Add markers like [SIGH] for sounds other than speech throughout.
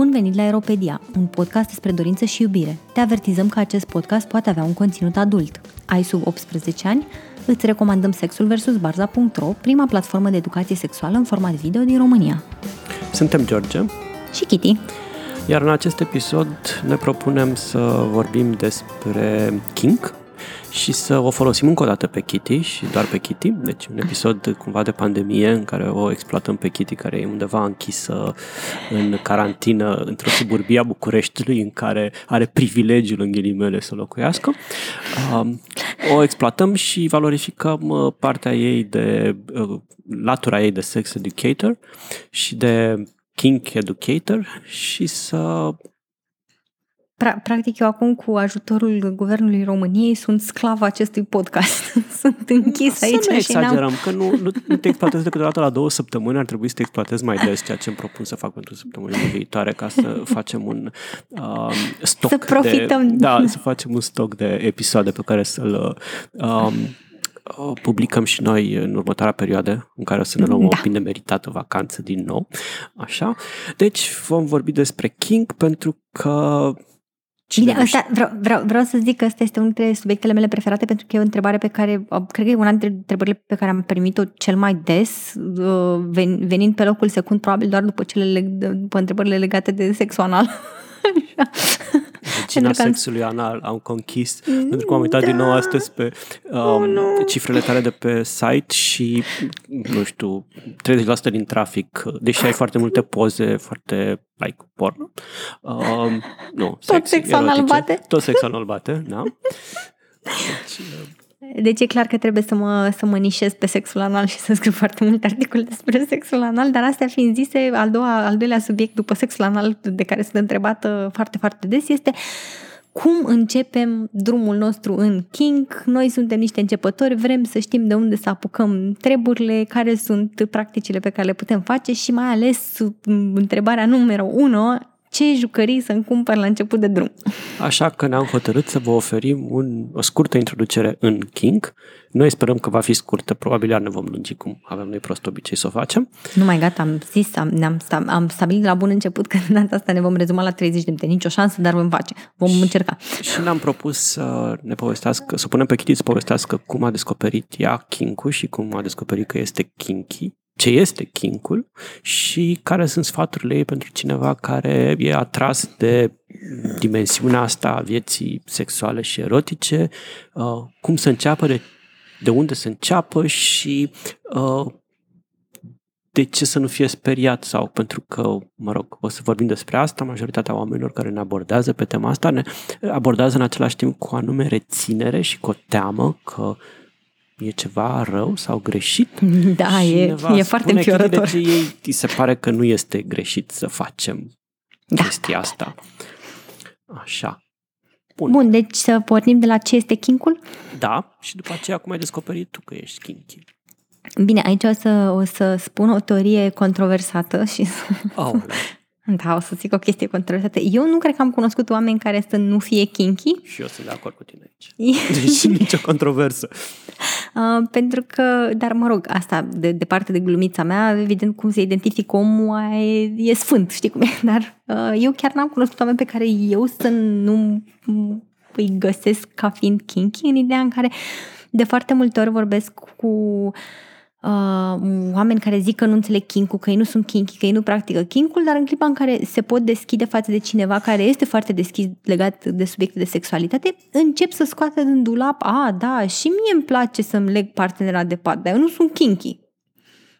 Bun venit la Aeropedia, un podcast despre dorință și iubire. Te avertizăm că acest podcast poate avea un conținut adult. Ai sub 18 ani? Îți recomandăm Sexul vs. Barza.ro, prima platformă de educație sexuală în format video din România. Suntem George Și Kitty. Iar în acest episod ne propunem să vorbim despre kink, și să o folosim încă o dată pe Kitty și doar pe Kitty. Deci un episod cumva de pandemie în care o exploatăm pe Kitty care e undeva închisă în carantină într-o suburbie a Bucureștiului în care are privilegiul în ghilimele să locuiască. Um, o exploatăm și valorificăm uh, partea ei de uh, latura ei de sex educator și de kink educator și să Pra- practic, eu acum, cu ajutorul Guvernului României, sunt sclava acestui podcast. [LAUGHS] sunt închis să aici nu și exagerăm, n-am... că nu, nu, nu te exploatezi decât o dată la două săptămâni, ar trebui să te exploatezi mai des, ceea ce îmi propun să fac pentru săptămânile viitoare, ca să [LAUGHS] facem un um, stoc Să profităm. De, da, să facem un stoc de episoade pe care să-l um, publicăm și noi în următoarea perioadă în care o să ne luăm da. o bine meritată vacanță din nou. Așa. Deci vom vorbi despre King pentru că Cine Bine, asta, vreau, vreau, vreau să zic că ăsta este unul dintre subiectele mele preferate pentru că e o întrebare pe care, cred că e una dintre întrebările pe care am primit-o cel mai des, uh, venind pe locul secund, probabil doar după, cele, după întrebările legate de sexul anal. [LAUGHS] Regina sexului anal am conchis, mm, pentru că am uitat da. din nou astăzi pe um, oh, no. cifrele tale de pe site și, nu știu, 30% din trafic, deși ai foarte multe poze foarte like porno. Um, nu, tot sex anal bate. Tot sex anal bate, da. Deci, [LAUGHS] uh, deci e clar că trebuie să mă, să mă nișez pe sexul anal și să scriu foarte multe articole despre [LAUGHS] sexul anal, dar astea fiind zise, al, doua, al doilea subiect după sexul anal de care sunt întrebată foarte, foarte des este cum începem drumul nostru în kink. Noi suntem niște începători, vrem să știm de unde să apucăm treburile, care sunt practicile pe care le putem face și mai ales întrebarea numărul 1 ce jucării să-mi cumpăr la început de drum. Așa că ne-am hotărât să vă oferim un, o scurtă introducere în King. Noi sperăm că va fi scurtă, probabil iar ne vom lungi cum avem noi prost obicei să o facem. Nu mai gata, am zis, am, ne-am, am stabilit la bun început că în data asta ne vom rezuma la 30 de minute. Nici o șansă, dar vom face. Vom și, încerca. Și ne-am propus să ne povestească, să punem pe Kitty să povestească cum a descoperit ea King-ul și cum a descoperit că este kinky ce este kinkul și care sunt sfaturile ei pentru cineva care e atras de dimensiunea asta a vieții sexuale și erotice, uh, cum să înceapă, de, de unde să înceapă și uh, de ce să nu fie speriat sau pentru că, mă rog, o să vorbim despre asta, majoritatea oamenilor care ne abordează pe tema asta ne abordează în același timp cu o anume reținere și cu o teamă că uh, e ceva rău sau greșit. Da, e, e foarte înfiorător. De ce ei ti se pare că nu este greșit să facem da, chestia da, asta. Așa. Bun. Bun, deci să pornim de la ce este kinkul? Da, și după aceea cum ai descoperit tu că ești kinky? Bine, aici o să, o să spun o teorie controversată și... Oh, da, o să zic o chestie controversată. Eu nu cred că am cunoscut oameni care să nu fie kinky. Și eu sunt de acord cu tine aici. [LAUGHS] Deci nicio controversă. Uh, pentru că, dar mă rog, asta de, de parte de glumița mea, evident cum se identifică omul e, e sfânt, știi cum e, [LAUGHS] dar uh, eu chiar n-am cunoscut oameni pe care eu să nu îi găsesc ca fiind kinky în ideea în care de foarte multe ori vorbesc cu uh, uh, oameni care zic că nu înțeleg kinkul, că ei nu sunt kinky, că ei nu practică kinkul, dar în clipa în care se pot deschide față de cineva care este foarte deschis legat de subiecte de sexualitate, încep să scoată din dulap, a, da, și mie îmi place să-mi leg partenera de pat, dar eu nu sunt kinky.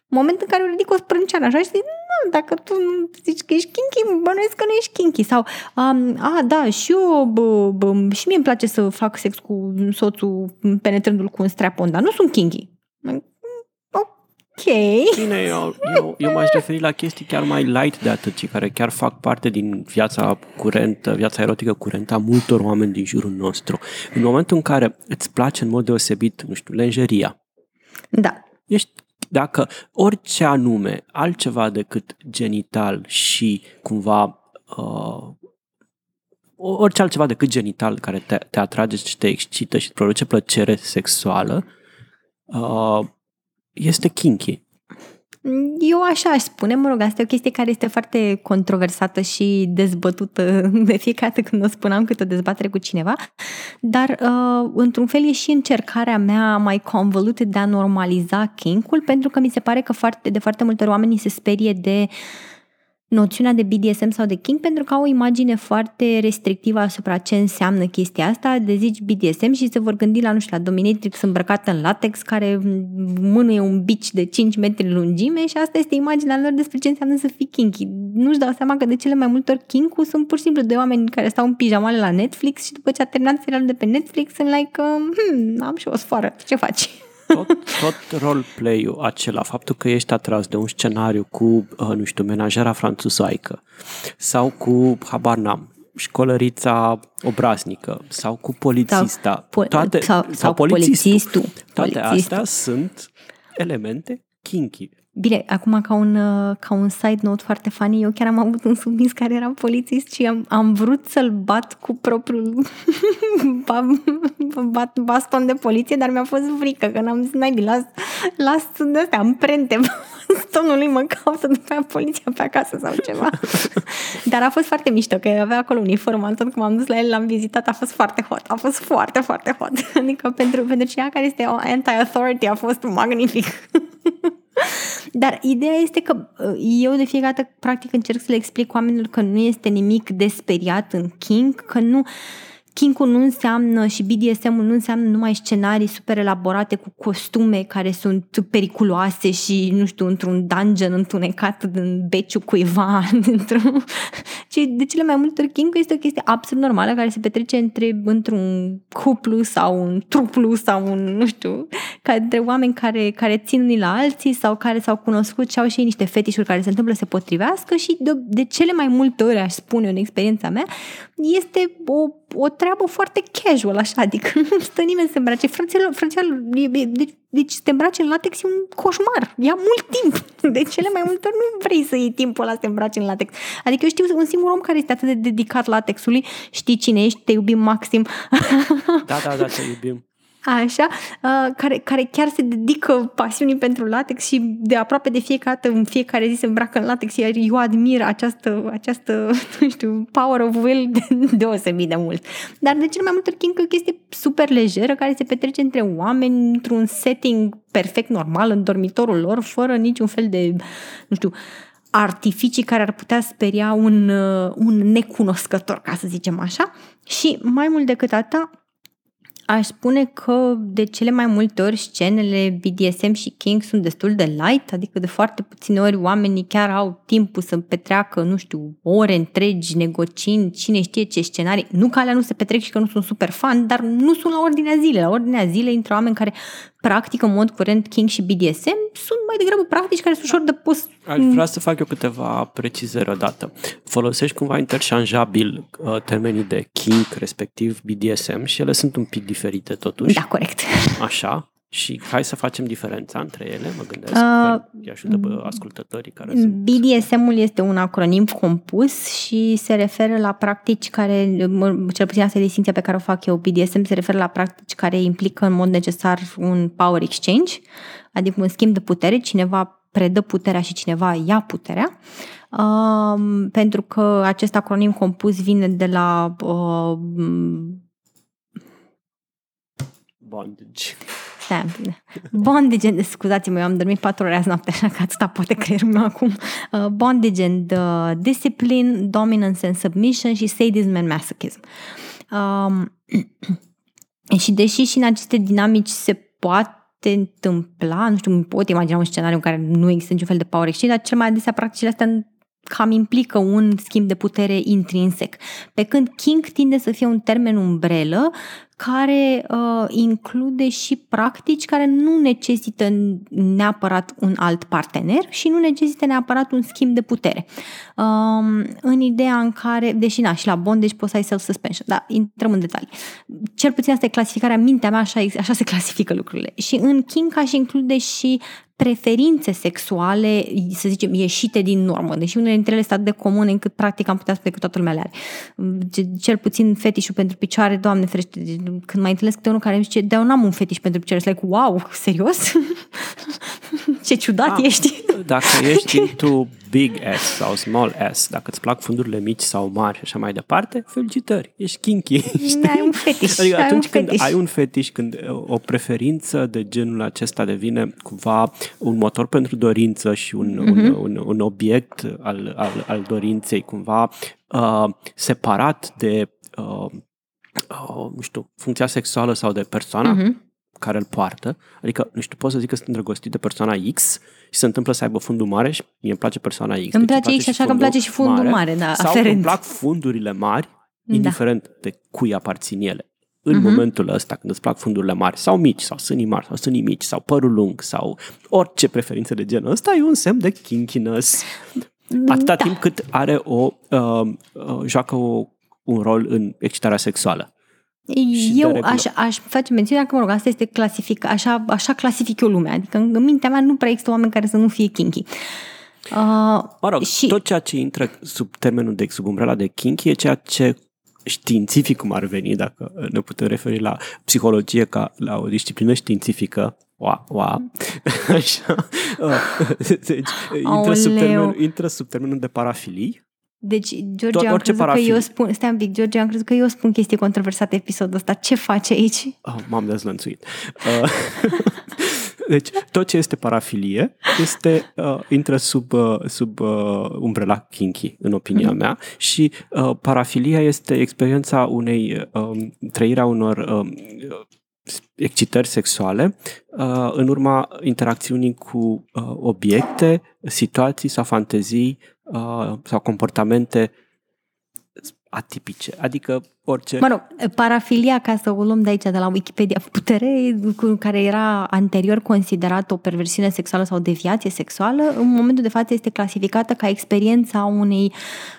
În momentul în care ridic o sprânceană așa și zic, nu, dacă tu nu zici că ești kinky, bănuiesc că nu ești kinky. Sau, um, a, da, și eu, bă, bă, și mie îmi place să fac sex cu soțul penetrându-l cu un strap dar nu sunt kinky. Ok. Bine, eu, eu, eu m-aș referi la chestii chiar mai light de atât, și care chiar fac parte din viața curentă, viața erotică curentă a multor oameni din jurul nostru. În momentul în care îți place în mod deosebit, nu știu, lenjeria. Da. Ești dacă orice anume altceva decât genital și cumva uh, orice altceva decât genital care te, te atrage și te excită și îți produce plăcere sexuală, uh, este kinky. Eu așa aș spune, mă rog, asta e o chestie care este foarte controversată și dezbătută [LAUGHS] de fiecare dată când o spuneam câte o dezbatere cu cineva, dar uh, într-un fel e și încercarea mea mai convolută de a normaliza kinkul, pentru că mi se pare că foarte, de foarte multe ori oamenii se sperie de uh, noțiunea de BDSM sau de kink pentru că au o imagine foarte restrictivă asupra ce înseamnă chestia asta, de zici BDSM și se vor gândi la, nu știu, la dominatrix îmbrăcată în latex care mânuie un bici de 5 metri lungime și asta este imaginea lor despre ce înseamnă să fii kinky. Nu-și dau seama că de cele mai multe ori kink sunt pur și simplu de oameni care stau în pijamale la Netflix și după ce a terminat serialul de pe Netflix sunt like, hmm, am și o sfoară, ce faci? Tot, tot roleplay-ul acela, faptul că ești atras de un scenariu cu, uh, nu știu, menajera franțuzaică sau cu, habar n-am, școlărița obraznică sau cu polițista, sau, toate, sau, sau, sau polițistul. Toate polițistul. astea sunt elemente kinky. Bine, acum ca un, uh, ca un side note foarte funny, eu chiar am avut un submis care era polițist și am, am vrut să-l bat cu propriul [LAUGHS] bat, baston de poliție, dar mi-a fost frică, că n-am zis, naibii, las, las de astea amprente [LAUGHS] bastonului, mă caută după aia poliția pe acasă sau ceva. [LAUGHS] dar a fost foarte mișto, că avea acolo uniformă, tot cum am dus la el, l-am vizitat, a fost foarte hot, a fost foarte, foarte hot. Adică pentru, pentru cineva care este anti-authority a fost magnific. Dar ideea este că uh, eu de fiecare dată practic încerc să le explic oamenilor că nu este nimic de speriat în King, că nu Kink-ul nu înseamnă și BDSM-ul nu înseamnă numai scenarii super elaborate cu costume care sunt periculoase și, nu știu, într-un dungeon întunecat în beciu cuiva, [LAUGHS] într-un... ci de cele mai multe ori Kink este o chestie absolut normală care se petrece între, într-un cuplu sau un truplu sau un, nu știu, ca între oameni care, care țin unii la alții sau care s-au cunoscut și au și ei niște fetișuri care se întâmplă să se potrivească și de, de cele mai multe ori, aș spune în experiența mea, este o, o treabă foarte casual, așa, adică [LAUGHS] nu stă nimeni să se îmbrace. Frățelor, frățelor, deci, deci să te îmbraci în latex e un coșmar. Ia mult timp. [LAUGHS] De cele mai multe ori nu vrei să iei timpul ăla să te îmbraci în latex. Adică eu știu un singur om care este atât de dedicat latexului. Știi cine ești? Te iubim maxim. Da, da, da, te iubim așa, uh, care, care chiar se dedică pasiunii pentru latex și de aproape de fiecare dată, în fiecare zi se îmbracă în latex, iar eu admir această, această [LAUGHS] nu știu, power of will de, [LAUGHS] deosebit de mult. Dar de cel mai multe ori kink e o chestie super lejeră care se petrece între oameni într-un setting perfect normal, în dormitorul lor, fără niciun fel de, nu știu, artificii care ar putea speria un, uh, un necunoscător, ca să zicem așa. Și mai mult decât atât, Aș spune că de cele mai multe ori scenele BDSM și King sunt destul de light, adică de foarte puține ori oamenii chiar au timpul să petreacă, nu știu, ore întregi negociind cine știe ce scenarii. Nu că alea nu se petrec și că nu sunt super fan, dar nu sunt la ordinea zilei. La ordinea zilei intră oameni care practică în mod curent King și BDSM sunt mai degrabă practici care sunt ușor de pus. Aș vrea să fac eu câteva precizări odată. Folosești cumva interșanjabil uh, termenii de King, respectiv BDSM și ele sunt un pic diferite totuși. Da, corect. Așa. Și hai să facem diferența între ele, mă gândesc, uh, că ajută ascultătorii care sunt... BDSM-ul este un acronim compus și se referă la practici care, cel puțin asta e distinția pe care o fac eu, BDSM se referă la practici care implică în mod necesar un power exchange, adică un schimb de putere, cineva predă puterea și cineva ia puterea, uh, pentru că acest acronim compus vine de la uh, bondage. Stai, bondage and, scuzați-mă, eu am dormit patru ore azi noapte, așa că atâta poate creierul meu acum. Uh, bondage and uh, discipline, dominance and submission și sadism and masochism. Um, [CLEARS THROAT] și deși și în aceste dinamici se poate întâmpla, nu știu, pot imagina un scenariu în care nu există niciun fel de power exchange, dar cel mai adesea practicile astea cam implică un schimb de putere intrinsec. Pe când king tinde să fie un termen umbrelă care uh, include și practici care nu necesită neapărat un alt partener și nu necesită neapărat un schimb de putere. Um, în ideea în care, deși na, și la bond, deci poți să ai self-suspension, dar intrăm în detalii. Cel puțin asta e clasificarea, mintea mea așa, așa se clasifică lucrurile. Și în kink aș include și preferințe sexuale, să zicem, ieșite din normă, deși unele dintre ele sunt atât de comune încât practic am putea spune că toată lumea le are. Cel puțin fetișul pentru picioare, doamne ferește, când mai întâlnesc câte unul care îmi zice, de eu n-am un fetiș pentru picioare, like, wow, serios? [LAUGHS] Ce ciudat ah, ești! dacă [LAUGHS] ești into big S sau small S, dacă îți plac fundurile mici sau mari și așa mai departe, felicitări, ești kinky. știi? Ai un fetiș. Adică ai atunci un când fetiș. ai un fetiș, când uh, o preferință de genul acesta devine cumva un motor pentru dorință și un, Mhm. un, un, un obiect al, al, al dorinței cumva uh, separat de uh, uh, nu știu, funcția sexuală sau de persoana Mhm. care îl poartă. Adică, nu știu, pot să zic că sunt îndrăgostit de persoana X și se întâmplă să aibă fundul mare și mie îmi place persoana X. Îmi deci place X, așa că îmi place și fundul mare, da, Sau aferent. îmi plac fundurile mari, Da. indiferent de cui aparțin ele. În Mhm. momentul ăsta, când îți plac fundurile mari, sau mici, sau sânii mari, sau sânii mici, sau părul lung, sau orice preferință de genul ăsta, e un semn de kinkiness. Atâta Da. timp cât are o, uh, uh, joacă o, un rol în excitarea sexuală. Și de Eu regulă. aș, aș face mențiunea că, mă rog, asta este clasific, așa, așa clasific eu lumea. Adică în în mintea mea nu prea există oameni care să nu fie kinky. Uh, Mă rog, și, tot ceea ce intră sub termenul de sub umbrela de kinky e ceea ce științific cum ar veni, dacă ne putem referi la psihologie ca la o disciplină științifică, Ua, ua. [LAUGHS] Așa. [LAUGHS] Deci, intră sub, Aoleu. termenul, intră sub termenul de parafilii. Deci, George, Tot- am orice crezut că parafil. eu spun... Stai un pic, George, am crezut că eu spun chestii controversate episodul ăsta. Ce face aici? Oh, m-am dezlănțuit. Uh, [LAUGHS] deci, tot ce este parafilie este, uh, intră sub, uh, sub uh, umbrela kinky, în opinia mea, și uh, parafilia este experiența unei, um, trăirea unor um, excitări sexuale uh, în urma interacțiunii cu uh, obiecte, situații sau fantezii uh, sau comportamente atipice, adică orice... Mă rog, parafilia, ca să o luăm de aici, de la Wikipedia, putere cu care era anterior considerat o perversiune sexuală sau deviație sexuală, în momentul de față este clasificată ca experiența unei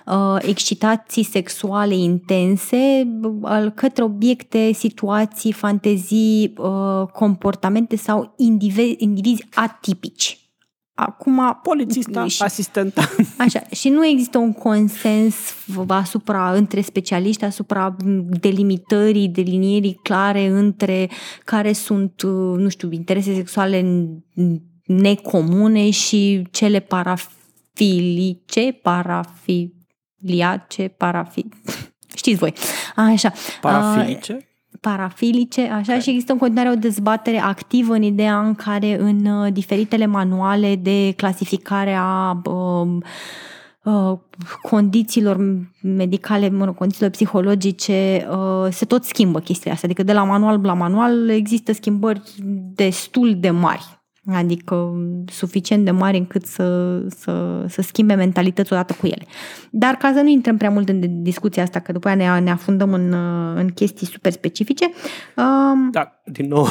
uh, excitații sexuale intense uh, către obiecte, situații, fantezii, uh, comportamente sau indivizi, indivizi atipici. Acum, Polițista, și- asistenta. [LAUGHS] Așa, și nu există un consens asupra, între specialiști asupra delimitării, delinierii clare între care sunt, nu știu, interese sexuale necomune și cele parafilice, parafiliace, parafi... [LAUGHS] Știți voi. Așa. Parafilice? Parafilice, așa, și există în continuare o dezbatere activă în ideea în care în uh, diferitele manuale de clasificare a um, uh, condițiilor medicale, mă rog, condițiilor psihologice, uh, se tot schimbă chestiile astea. Adică de la manual la manual există schimbări destul de mari. Adică suficient de mari încât să, să, să schimbe mentalități odată cu ele. Dar ca să nu intrăm prea mult în discuția asta, că după aia ne, ne afundăm în, uh, în chestii super specifice, um, Da, din nou,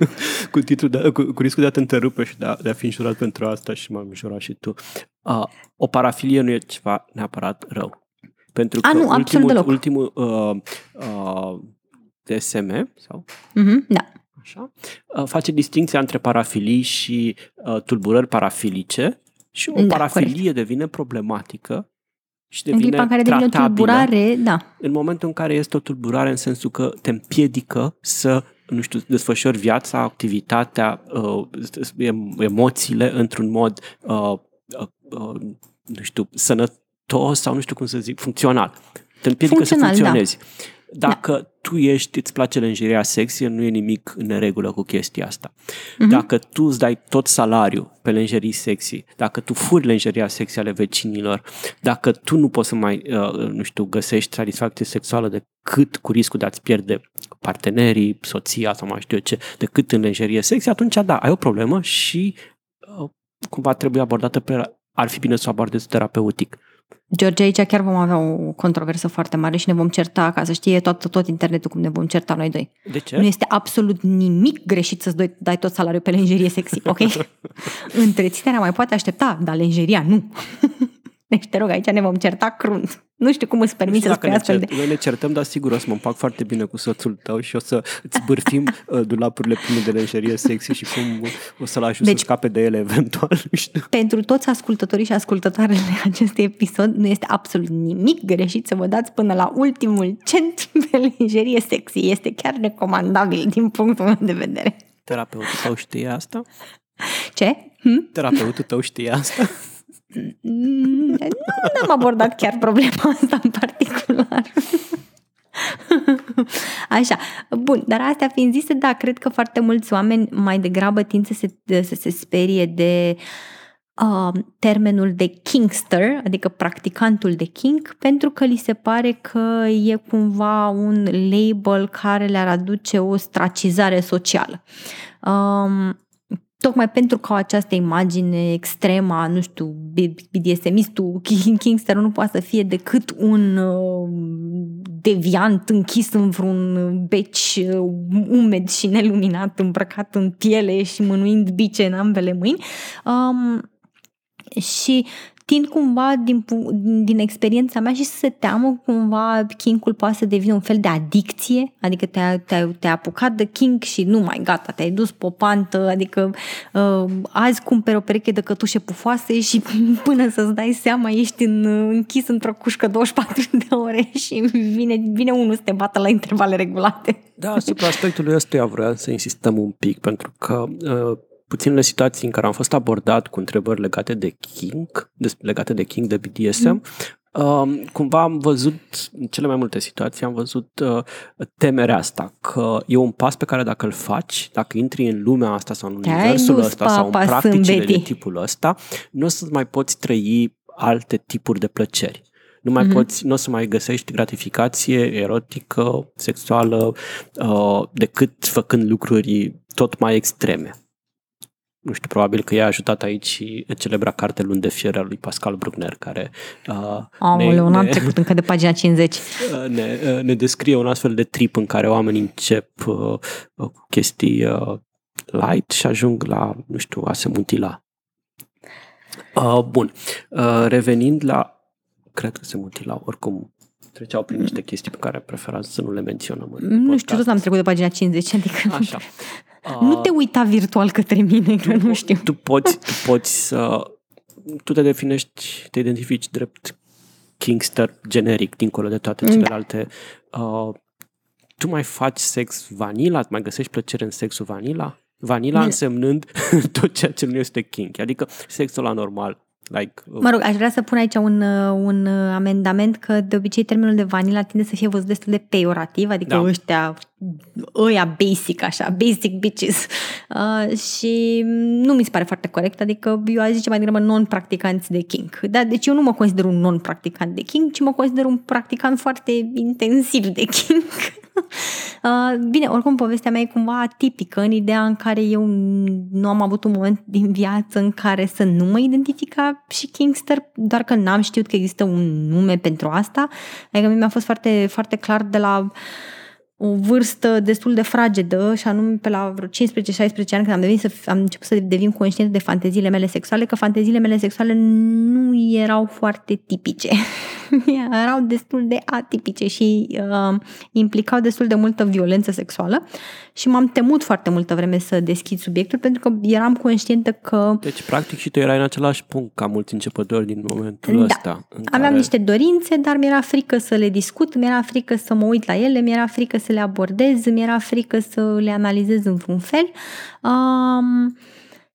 [LAUGHS] cu, titlul de, cu, cu riscul de a te întrerupe și de a, de a fi înjurat pentru asta și m-am înjurat și tu. Uh, o parafilie nu e ceva neapărat rău. Pentru A, că nu, absolut ultimul, deloc. ultimul uh, uh, DSM, sau uh-huh, da. Așa, uh, face distinția între parafilii și uh, tulburări parafilice și o Da, parafilie corect. devine problematică și În devine clipa în care devine o tratabilă tulburare, da. în momentul în care este o tulburare în sensul că te împiedică să, nu știu, desfășori viața, activitatea, uh, em- emoțiile într-un mod, uh, uh, uh, nu știu, sănătos sau nu știu cum să zic, funcțional. Te împiedică Funcțional, să da. funcționezi. Dacă tu ești, îți place lenjeria sexy, nu e nimic în neregulă cu chestia asta. Mhm. Dacă tu îți dai tot salariul pe lenjerii sexy, dacă tu furi lenjeria sexy ale vecinilor, dacă tu nu poți să mai, uh, nu știu, găsești satisfacție sexuală decât cu riscul de a-ți pierde partenerii, soția sau mai știu eu ce, decât în lenjerie sexy, atunci da, ai o problemă și uh, cumva trebuie abordată pe ar fi bine să o abordezi terapeutic. George, aici chiar vom avea o controversă foarte mare și ne vom certa, ca să știe tot, tot internetul cum ne vom certa noi doi. De ce? Nu este absolut nimic greșit să-ți dai, dai tot salariul pe lenjerie sexy, ok? [LAUGHS] Întreținerea mai poate aștepta, dar lenjeria nu. [LAUGHS] Deci te rog, aici ne vom certa crunt. Nu știu cum îți Nu permiți știu să dacă spui ne, astfel cer, de... noi ne certăm, dar sigur o să mă împac foarte bine cu soțul tău și o să îți bârfim [LAUGHS] uh, dulapurile pline de lenjerie sexy și cum o să-l ajut Deci- să scape de ele eventual. [LAUGHS] Nu știu. Pentru toți ascultătorii și ascultătoarele [LAUGHS] acestui episod, nu este absolut nimic greșit să vă dați până la ultimul cent pe lingerie sexy. Este chiar recomandabil din punctul meu de vedere. Terapeutul tău știe asta? Ce? Hmm? Terapeutul tău știe asta? Nu am abordat chiar problema asta în particular. Așa, bun, dar astea fiind zise, da, cred că foarte mulți oameni mai degrabă tind să se, să se sperie de uh, termenul de kingster, adică practicantul de king, pentru că li se pare că e cumva un label care le-ar aduce o stracizare socială. Um, tocmai pentru că au această imagine extremă, nu știu, BDSM-istul, Kingster nu poate să fie decât un uh, deviant închis în vreun beci uh, umed și neluminat, îmbrăcat în piele și mânuind bice în ambele mâini. Um, și tind cumva din, din experiența mea și să se teamă cumva King-ul poate să devină un fel de adicție, adică te-ai, te-ai, te apucat de King și nu mai gata, te-ai dus pe o pantă, adică uh, azi cumperi o pereche de cătușe pufoase și [LAUGHS] până să-ți dai seama ești în, închis într-o cușcă 24 de ore [LAUGHS] și vine, vine unul să te bată la intervale regulate. Da, asupra aspectului ăstuia vreau să insistăm un pic, pentru că uh, puținele situații în care am fost abordat cu întrebări legate de King, legate de King, de BDSM, mm. Uh, cumva am văzut, în cele mai multe situații, am văzut uh, temerea asta, că e un pas pe care dacă îl faci, dacă intri în lumea asta sau în Te-ai universul ăsta sau în practicile de tipul ăsta, nu o să mai poți trăi alte tipuri de plăceri. Nu mai mm-hmm. poți, nu o să mai găsești gratificație erotică, sexuală, uh, decât făcând lucruri tot mai extreme nu știu, probabil că i-a ajutat aici și celebra carte Luni de fier al lui Pascal Bruckner, care uh, Aoleu, ne, n-am trecut încă de pagina 50. Uh, [LAUGHS] ne, uh, ne descrie un astfel de trip în care oamenii încep uh, uh, chestii uh, light și ajung la, nu știu, a se mutila. Uh, bun, uh, revenind la, cred că se mutila, oricum treceau prin niște chestii pe care preferați să nu le menționăm. În nu podcast. știu, tot am trecut de pagina 50, adică... Așa. Nu te uita virtual către mine, că nu știu. Tu poți, tu poți să... Tu te definești, te identifici drept Kingster generic, dincolo de toate celelalte. Uh, tu mai faci sex vanilla? Mai găsești plăcere în sexul vanilla? Vanilla însemnând [LAUGHS] tot ceea ce nu este kink, adică sexul anormal, Like, uh, mă rog, aș vrea să pun aici un, uh, un uh, amendament că de obicei termenul de vanilla tinde să fie văzut destul de peiorativ, adică da. ăștia, ăia basic, așa, basic bitches. Uh, și nu mi se pare foarte corect, adică eu aș zice mai degrabă non-practicanți de kink. Da? Deci eu nu mă consider un non-practicant de kink, ci mă consider un practicant foarte intensiv de kink. [LAUGHS] Uh, bine, oricum povestea mea e cumva atipică în ideea în care eu nu am avut un moment din viață în care să nu mă identifica și Kingster, doar că n-am știut că există un nume pentru asta. Adică mi-a fost foarte, foarte clar de la o vârstă destul de fragedă și anume pe la vreo 15-16 ani când am, devenit să, am început să devin conștient de fanteziile mele sexuale, că fanteziile mele sexuale nu erau foarte tipice. [LAUGHS] erau destul de atipice și uh, implicau destul de multă violență sexuală și m-am temut foarte multă vreme să deschid subiectul pentru că eram conștientă că... Deci, practic, și tu erai în același punct ca mulți începători din momentul da. ăsta. Aveam care... niște dorințe, dar mi-era frică să le discut, mi-era frică să mă uit la ele, mi-era frică să le abordez, mi-era frică să le analizez în vreun fel. Um,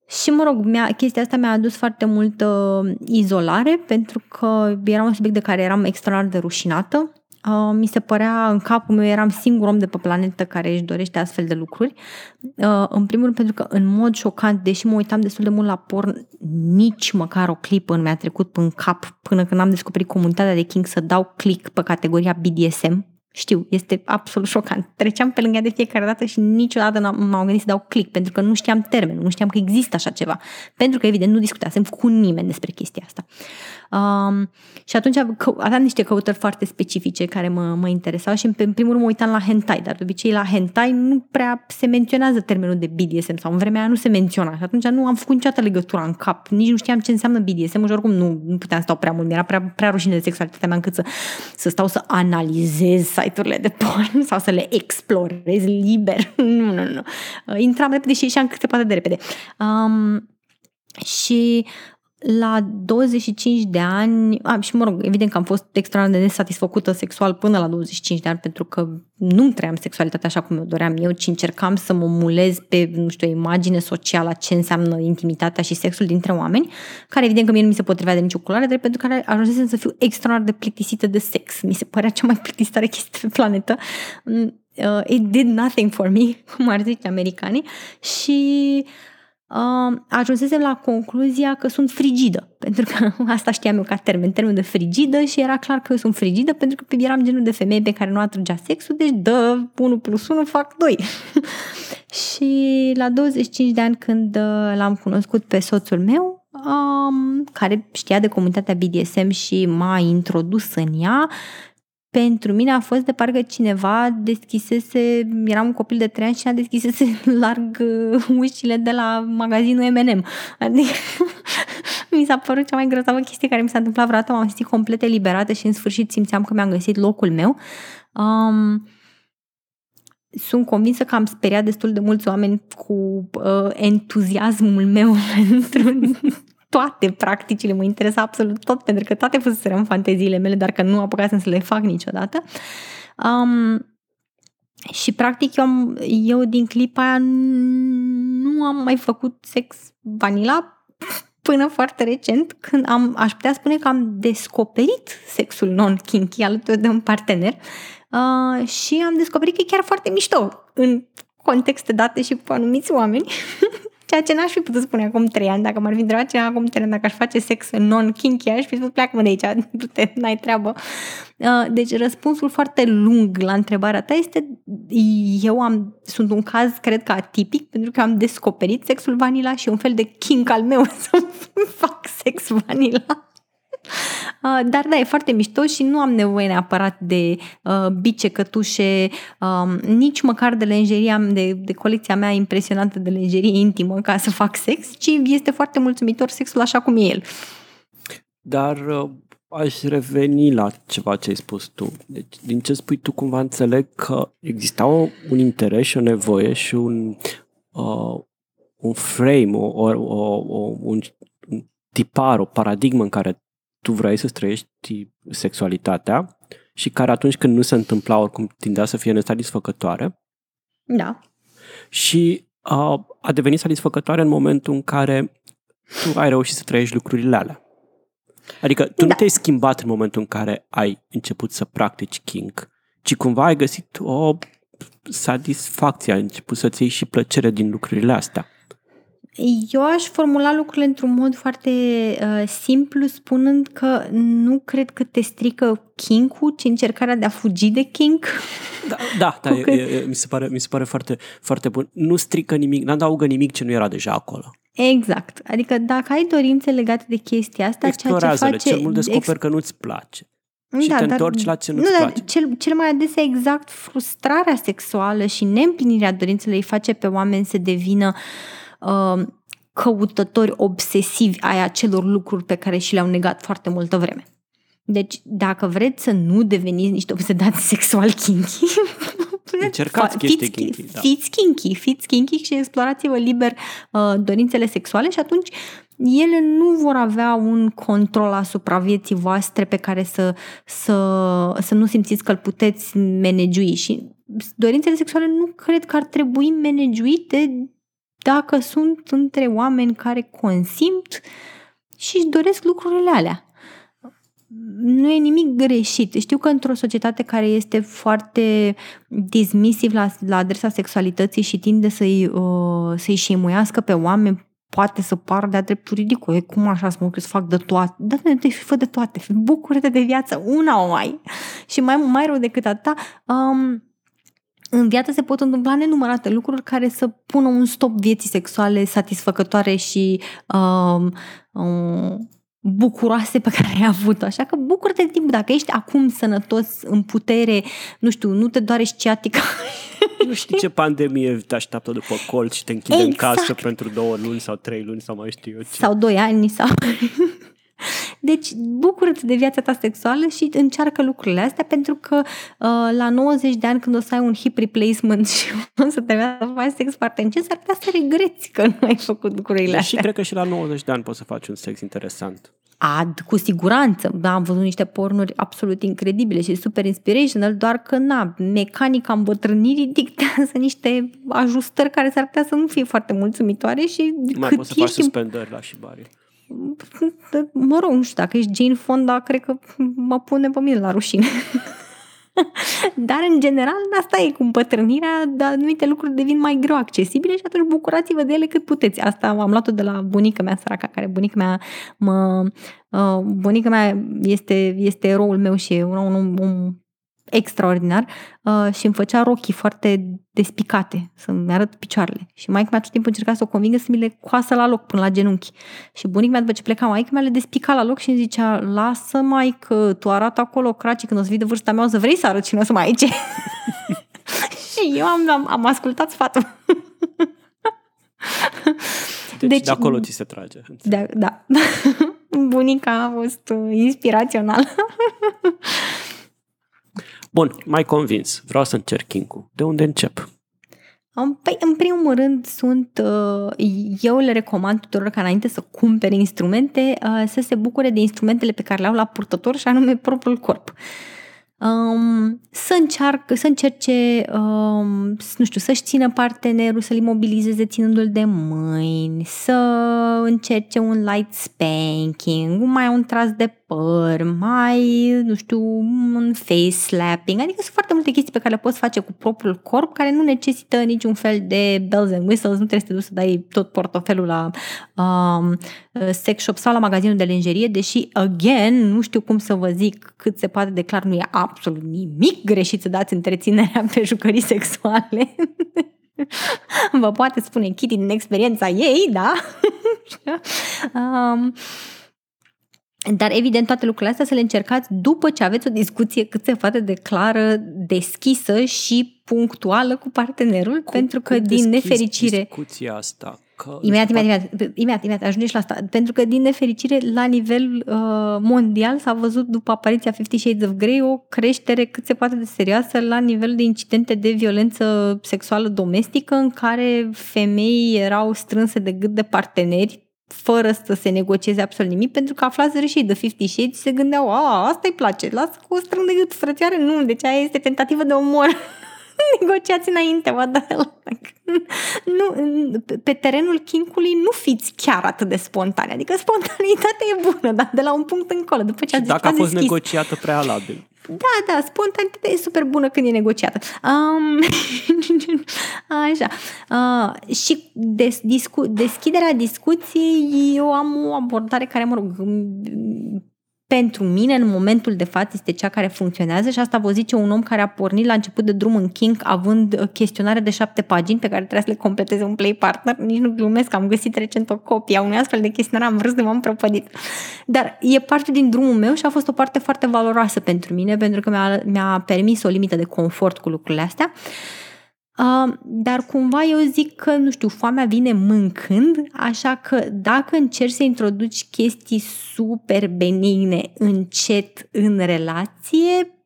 și, mă rog, mi-a, chestia asta mi-a adus foarte multă izolare pentru că era un subiect de care eram extraordinar de rușinată. Uh, mi se părea, în capul meu, eram singur om de pe planetă care își dorește astfel de lucruri. Uh, în primul rând pentru că, în mod șocant, deși mă uitam destul de mult la porn, nici măcar o clipă nu mi-a trecut în cap până când am descoperit comunitatea de King să dau click pe categoria BDSM știu, este absolut șocant. Treceam pe lângă de fiecare dată și niciodată nu m-am gândit să dau click, pentru că nu știam termenul, nu știam că există așa ceva. Pentru că, evident, nu discutasem cu nimeni despre chestia asta. Um, și atunci aveam niște căutări foarte specifice care mă, mă interesau și în primul rând mă uitam la hentai, dar de obicei la hentai nu prea se menționează termenul de BDSM sau în vremea aia nu se menționa și atunci nu am făcut niciodată legătura în cap, nici nu știam ce înseamnă BDSM și oricum nu, nu puteam stau prea mult, mi era prea, prea rușine de sexualitatea mea încât să, să stau să analizez site-urile de porn [LAUGHS] sau să le explorez liber. [LAUGHS] nu, nu, nu. Intram repede și ieșeam cât se poate de repede. Um, și la 25 de ani, a, și mă rog, evident că am fost extraordinar de nesatisfăcută sexual până la 25 de ani, pentru că nu trăiam sexualitatea așa cum o doream eu, ci încercam să mă mulez pe, nu știu, o imagine socială a ce înseamnă intimitatea și sexul dintre oameni, care evident că mie nu mi se potrivea de nicio culoare, drept pentru care ajunsesem să fiu extraordinar de plictisită de sex. Mi se părea cea mai plictisitoare chestie pe planetă. Mm, uh, it did nothing for me, [LAUGHS] cum ar zice americanii. Și uh, ajunsesem la concluzia că sunt frigidă, pentru că [LAUGHS] asta știam eu ca termen, termenul de frigidă și era clar că eu sunt frigidă pentru că eram genul de femeie pe care nu atrăgea sexul, deci dă 1 plus 1 fac 2. [LAUGHS] și la 25 de ani când uh, l-am cunoscut pe soțul meu, um, care știa de comunitatea BDSM și m-a introdus în ea, pentru mine a fost de parcă cineva deschisese, eram un copil de 3 ani și a deschisese [LAUGHS] larg uh, ușile de la magazinul M&M. Adică [LAUGHS] mi s-a părut cea mai grozavă chestie care mi s-a întâmplat vreodată, m-am simțit complet eliberată și în sfârșit simțeam că mi-am găsit locul meu. Um, sunt convinsă că am speriat destul de mulți oameni cu uh, entuziasmul meu [LAUGHS] pentru toate practicile, mă interesa absolut tot, pentru că toate fuseseră în fanteziile mele, dar că nu apucasem să le fac niciodată. Um, și practic eu, am, eu din clipa aia nu am mai făcut sex vanila până foarte recent, când am, aș putea spune că am descoperit sexul non-kinky alături de un partener uh, și am descoperit că e chiar foarte mișto în contexte date și cu anumiți oameni [LAUGHS] Ceea ce n-aș fi putut spune acum trei ani, dacă m-ar fi întrebat cineva acum trei ani dacă aș face sex non-kinky, aș fi spus pleacă mă de aici, [LAUGHS] du-te, n-ai treabă. Uh, deci răspunsul foarte lung la întrebarea ta este eu am, sunt un caz, cred că atipic, pentru că am descoperit sexul vanila și un fel de kink al meu [LAUGHS] să fac sex vanila. Uh, dar da, e foarte mișto și nu am nevoie neapărat de uh, bice, cătușe, uh, nici măcar de lenjerie, am de, de colecția mea impresionantă de lenjerie intimă ca să fac sex, ci este foarte mulțumitor sexul așa cum e el. Dar uh, aș reveni la ceva ce ai spus tu. Deci, din ce spui tu, cumva înțeleg că exista o, un interes și o nevoie și un, uh, un frame, o, o, o, un tipar, o paradigmă în care tu vrei să trăiești sexualitatea și care atunci când nu se întâmpla oricum tindea să fie nesatisfăcătoare. Da. Și a, a devenit satisfăcătoare în momentul în care tu ai reușit să trăiești lucrurile alea. Adică tu da. nu te-ai schimbat în momentul în care ai început să practici kink, ci cumva ai găsit o satisfacție, ai început să-ți iei și plăcere din lucrurile astea. Eu aș formula lucrurile într-un mod foarte uh, simplu, spunând că nu cred că te strică kink ci încercarea de a fugi de kink. Da, da, da [LAUGHS] e, e, mi, se pare, mi se pare foarte, foarte bun. Nu strică nimic, nu adaugă nimic ce nu era deja acolo. Exact. Adică dacă ai dorințe legate de chestia asta, ceea ce face... cel mult descoperi ex... că nu-ți place. Și da, te dar, întorci la ce nu-ți nu, place. Cel, cel mai adesea exact frustrarea sexuală și neîmplinirea dorințelor îi face pe oameni să devină uh, uh, căutători obsesivi ai acelor lucruri pe care și le-au negat foarte multă vreme. Deci, dacă vreți să nu deveniți niște obsedați sexual kinky, [LAUGHS] Încercați chestii fiți, kinky. Da. Fiți kinky, fiți kinky și explorați-vă liber uh, dorințele sexuale și atunci ele nu vor avea un control asupra vieții voastre pe care să, să, să nu simțiți că îl puteți managiui și dorințele sexuale nu cred că ar trebui managiuite dacă sunt între oameni care consimt și își doresc lucrurile alea. Nu e nimic greșit. Știu că într-o societate care este foarte dismisiv la, la adresa sexualității și tinde să-i, uh, să-i șemuiască pe oameni, poate să pară de-a dreptul ridicol. E cum așa să mă să fac de toate? Da, de fă de toate. Bucură-te de viață, una o ai. Și mai, mai rău decât atâta, um, în viață se pot întâmpla nenumărate lucruri care să pună un stop vieții sexuale satisfăcătoare și um, um, bucuroase pe care ai avut Așa că bucură-te de timp. Dacă ești acum sănătos, în putere, nu știu, nu te doare sciatica. [LAUGHS] Nu știi ce pandemie te așteaptă după colț și te închide exact. în casă pentru două luni sau trei luni sau mai știu eu ce. Sau doi ani sau... [LAUGHS] deci bucură-te de viața ta sexuală și încearcă lucrurile astea pentru că uh, la 90 de ani când o să ai un hip replacement și [LAUGHS] o să te să faci sex foarte încet, s-ar putea să regreți că nu ai făcut lucrurile Deși astea. cred că și la 90 de ani poți să faci un sex interesant. Ad, cu siguranță. Da, am văzut niște pornuri absolut incredibile și super inspirational, doar că, na, mecanica îmbătrânirii dictează niște ajustări care s-ar putea să nu fie foarte mulțumitoare și Mai cât poți să faci ești suspendări la șibari. [LAUGHS] mă rog, nu știu, dacă ești Jane Fonda, cred că mă pune pe mine la rușine. [LAUGHS] Dar, în general, asta e cu împătrânirea, dar anumite lucruri devin mai greu accesibile și atunci bucurați-vă de ele cât puteți. Asta am luat-o de la bunica mea săraca, care bunica mea mă... Uh, bunica mea este, este eroul meu și e un, un, un extraordinar uh, și îmi făcea rochii foarte despicate, să-mi arăt picioarele. Și maica mea tot timpul încerca să o convingă să mi le coasă la loc până la genunchi. Și bunica mea după ce pleca, maica mea le despica la loc și îmi zicea, lasă mai că tu arată acolo craci, când o să vii de vârsta mea o să vrei să arăt și nu o să mai aici. [LAUGHS] și eu am, am, am ascultat sfatul. Deci, deci de acolo ți se trage. Da, da. [LAUGHS] Bunica a fost inspirațională. [LAUGHS] Bun, mai convins. Vreau să încerc king De unde încep? Păi, în primul rând, sunt, eu le recomand tuturor ca înainte să cumpere instrumente, să se bucure de instrumentele pe care le au la purtător și anume propriul corp um, să, încearcă, să încerce, um, nu știu, să-și țină partenerul, să-l imobilizeze ținându-l de mâini, să încerce un light spanking, mai un tras de păr, mai, nu știu, un face slapping, adică sunt foarte multe chestii pe care le poți face cu propriul corp, care nu necesită niciun fel de bells and whistles, nu trebuie să te duci să dai tot portofelul la um, sex shop sau la magazinul de lingerie, deși, again, nu știu cum să vă zic cât se poate de clar, nu e absolut nimic greșit să dați întreținerea pe jucării sexuale. [LAUGHS] Vă poate spune Kitty din experiența ei, da? [LAUGHS] um, dar evident toate lucrurile astea să le încercați după ce aveți o discuție cât se poate de clară, deschisă și punctuală cu partenerul, cum, pentru că cum din nefericire... discuția asta? Că imediat, imediat, imediat, imediat, imediat, ajungi și la asta. Pentru că, din nefericire, la nivel uh, mondial s-a văzut după apariția Fifty Shades of Grey o creștere cât se poate de serioasă la nivel de incidente de violență sexuală domestică în care femei erau strânse de gât de parteneri fără să se negocieze absolut nimic, pentru că aflați și de Fifty Shades și se gândeau, a, asta îi place, lasă cu o strâng de gât, frățioare, nu, deci aia este tentativă de omor. [LAUGHS] [LAUGHS] Negociați înainte, what the hell? nu, pe terenul kinkului nu fiți chiar atât de spontane. Adică spontanitatea e bună, dar de la un punct încolo. După ce și dacă a fost deschis. negociată prealabil. Da, da, spontanitatea e super bună când e negociată. Um, [LAUGHS] așa. Uh, și des, discu- deschiderea discuției, eu am o abordare care, mă rog, pentru mine, în momentul de față, este cea care funcționează și asta vă zice un om care a pornit la început de drum în King având uh, chestionare de șapte pagini pe care trebuie să le completeze un play partner. Nici nu glumesc, am găsit recent o copie a unui astfel de chestionare, am vrut de m-am prăpădit. Dar e parte din drumul meu și a fost o parte foarte valoroasă pentru mine, pentru că mi-a, mi-a permis o limită de confort cu lucrurile astea. Uh, dar cumva eu zic că, nu știu, foamea vine mâncând, așa că dacă încerci să introduci chestii super benigne încet în relație,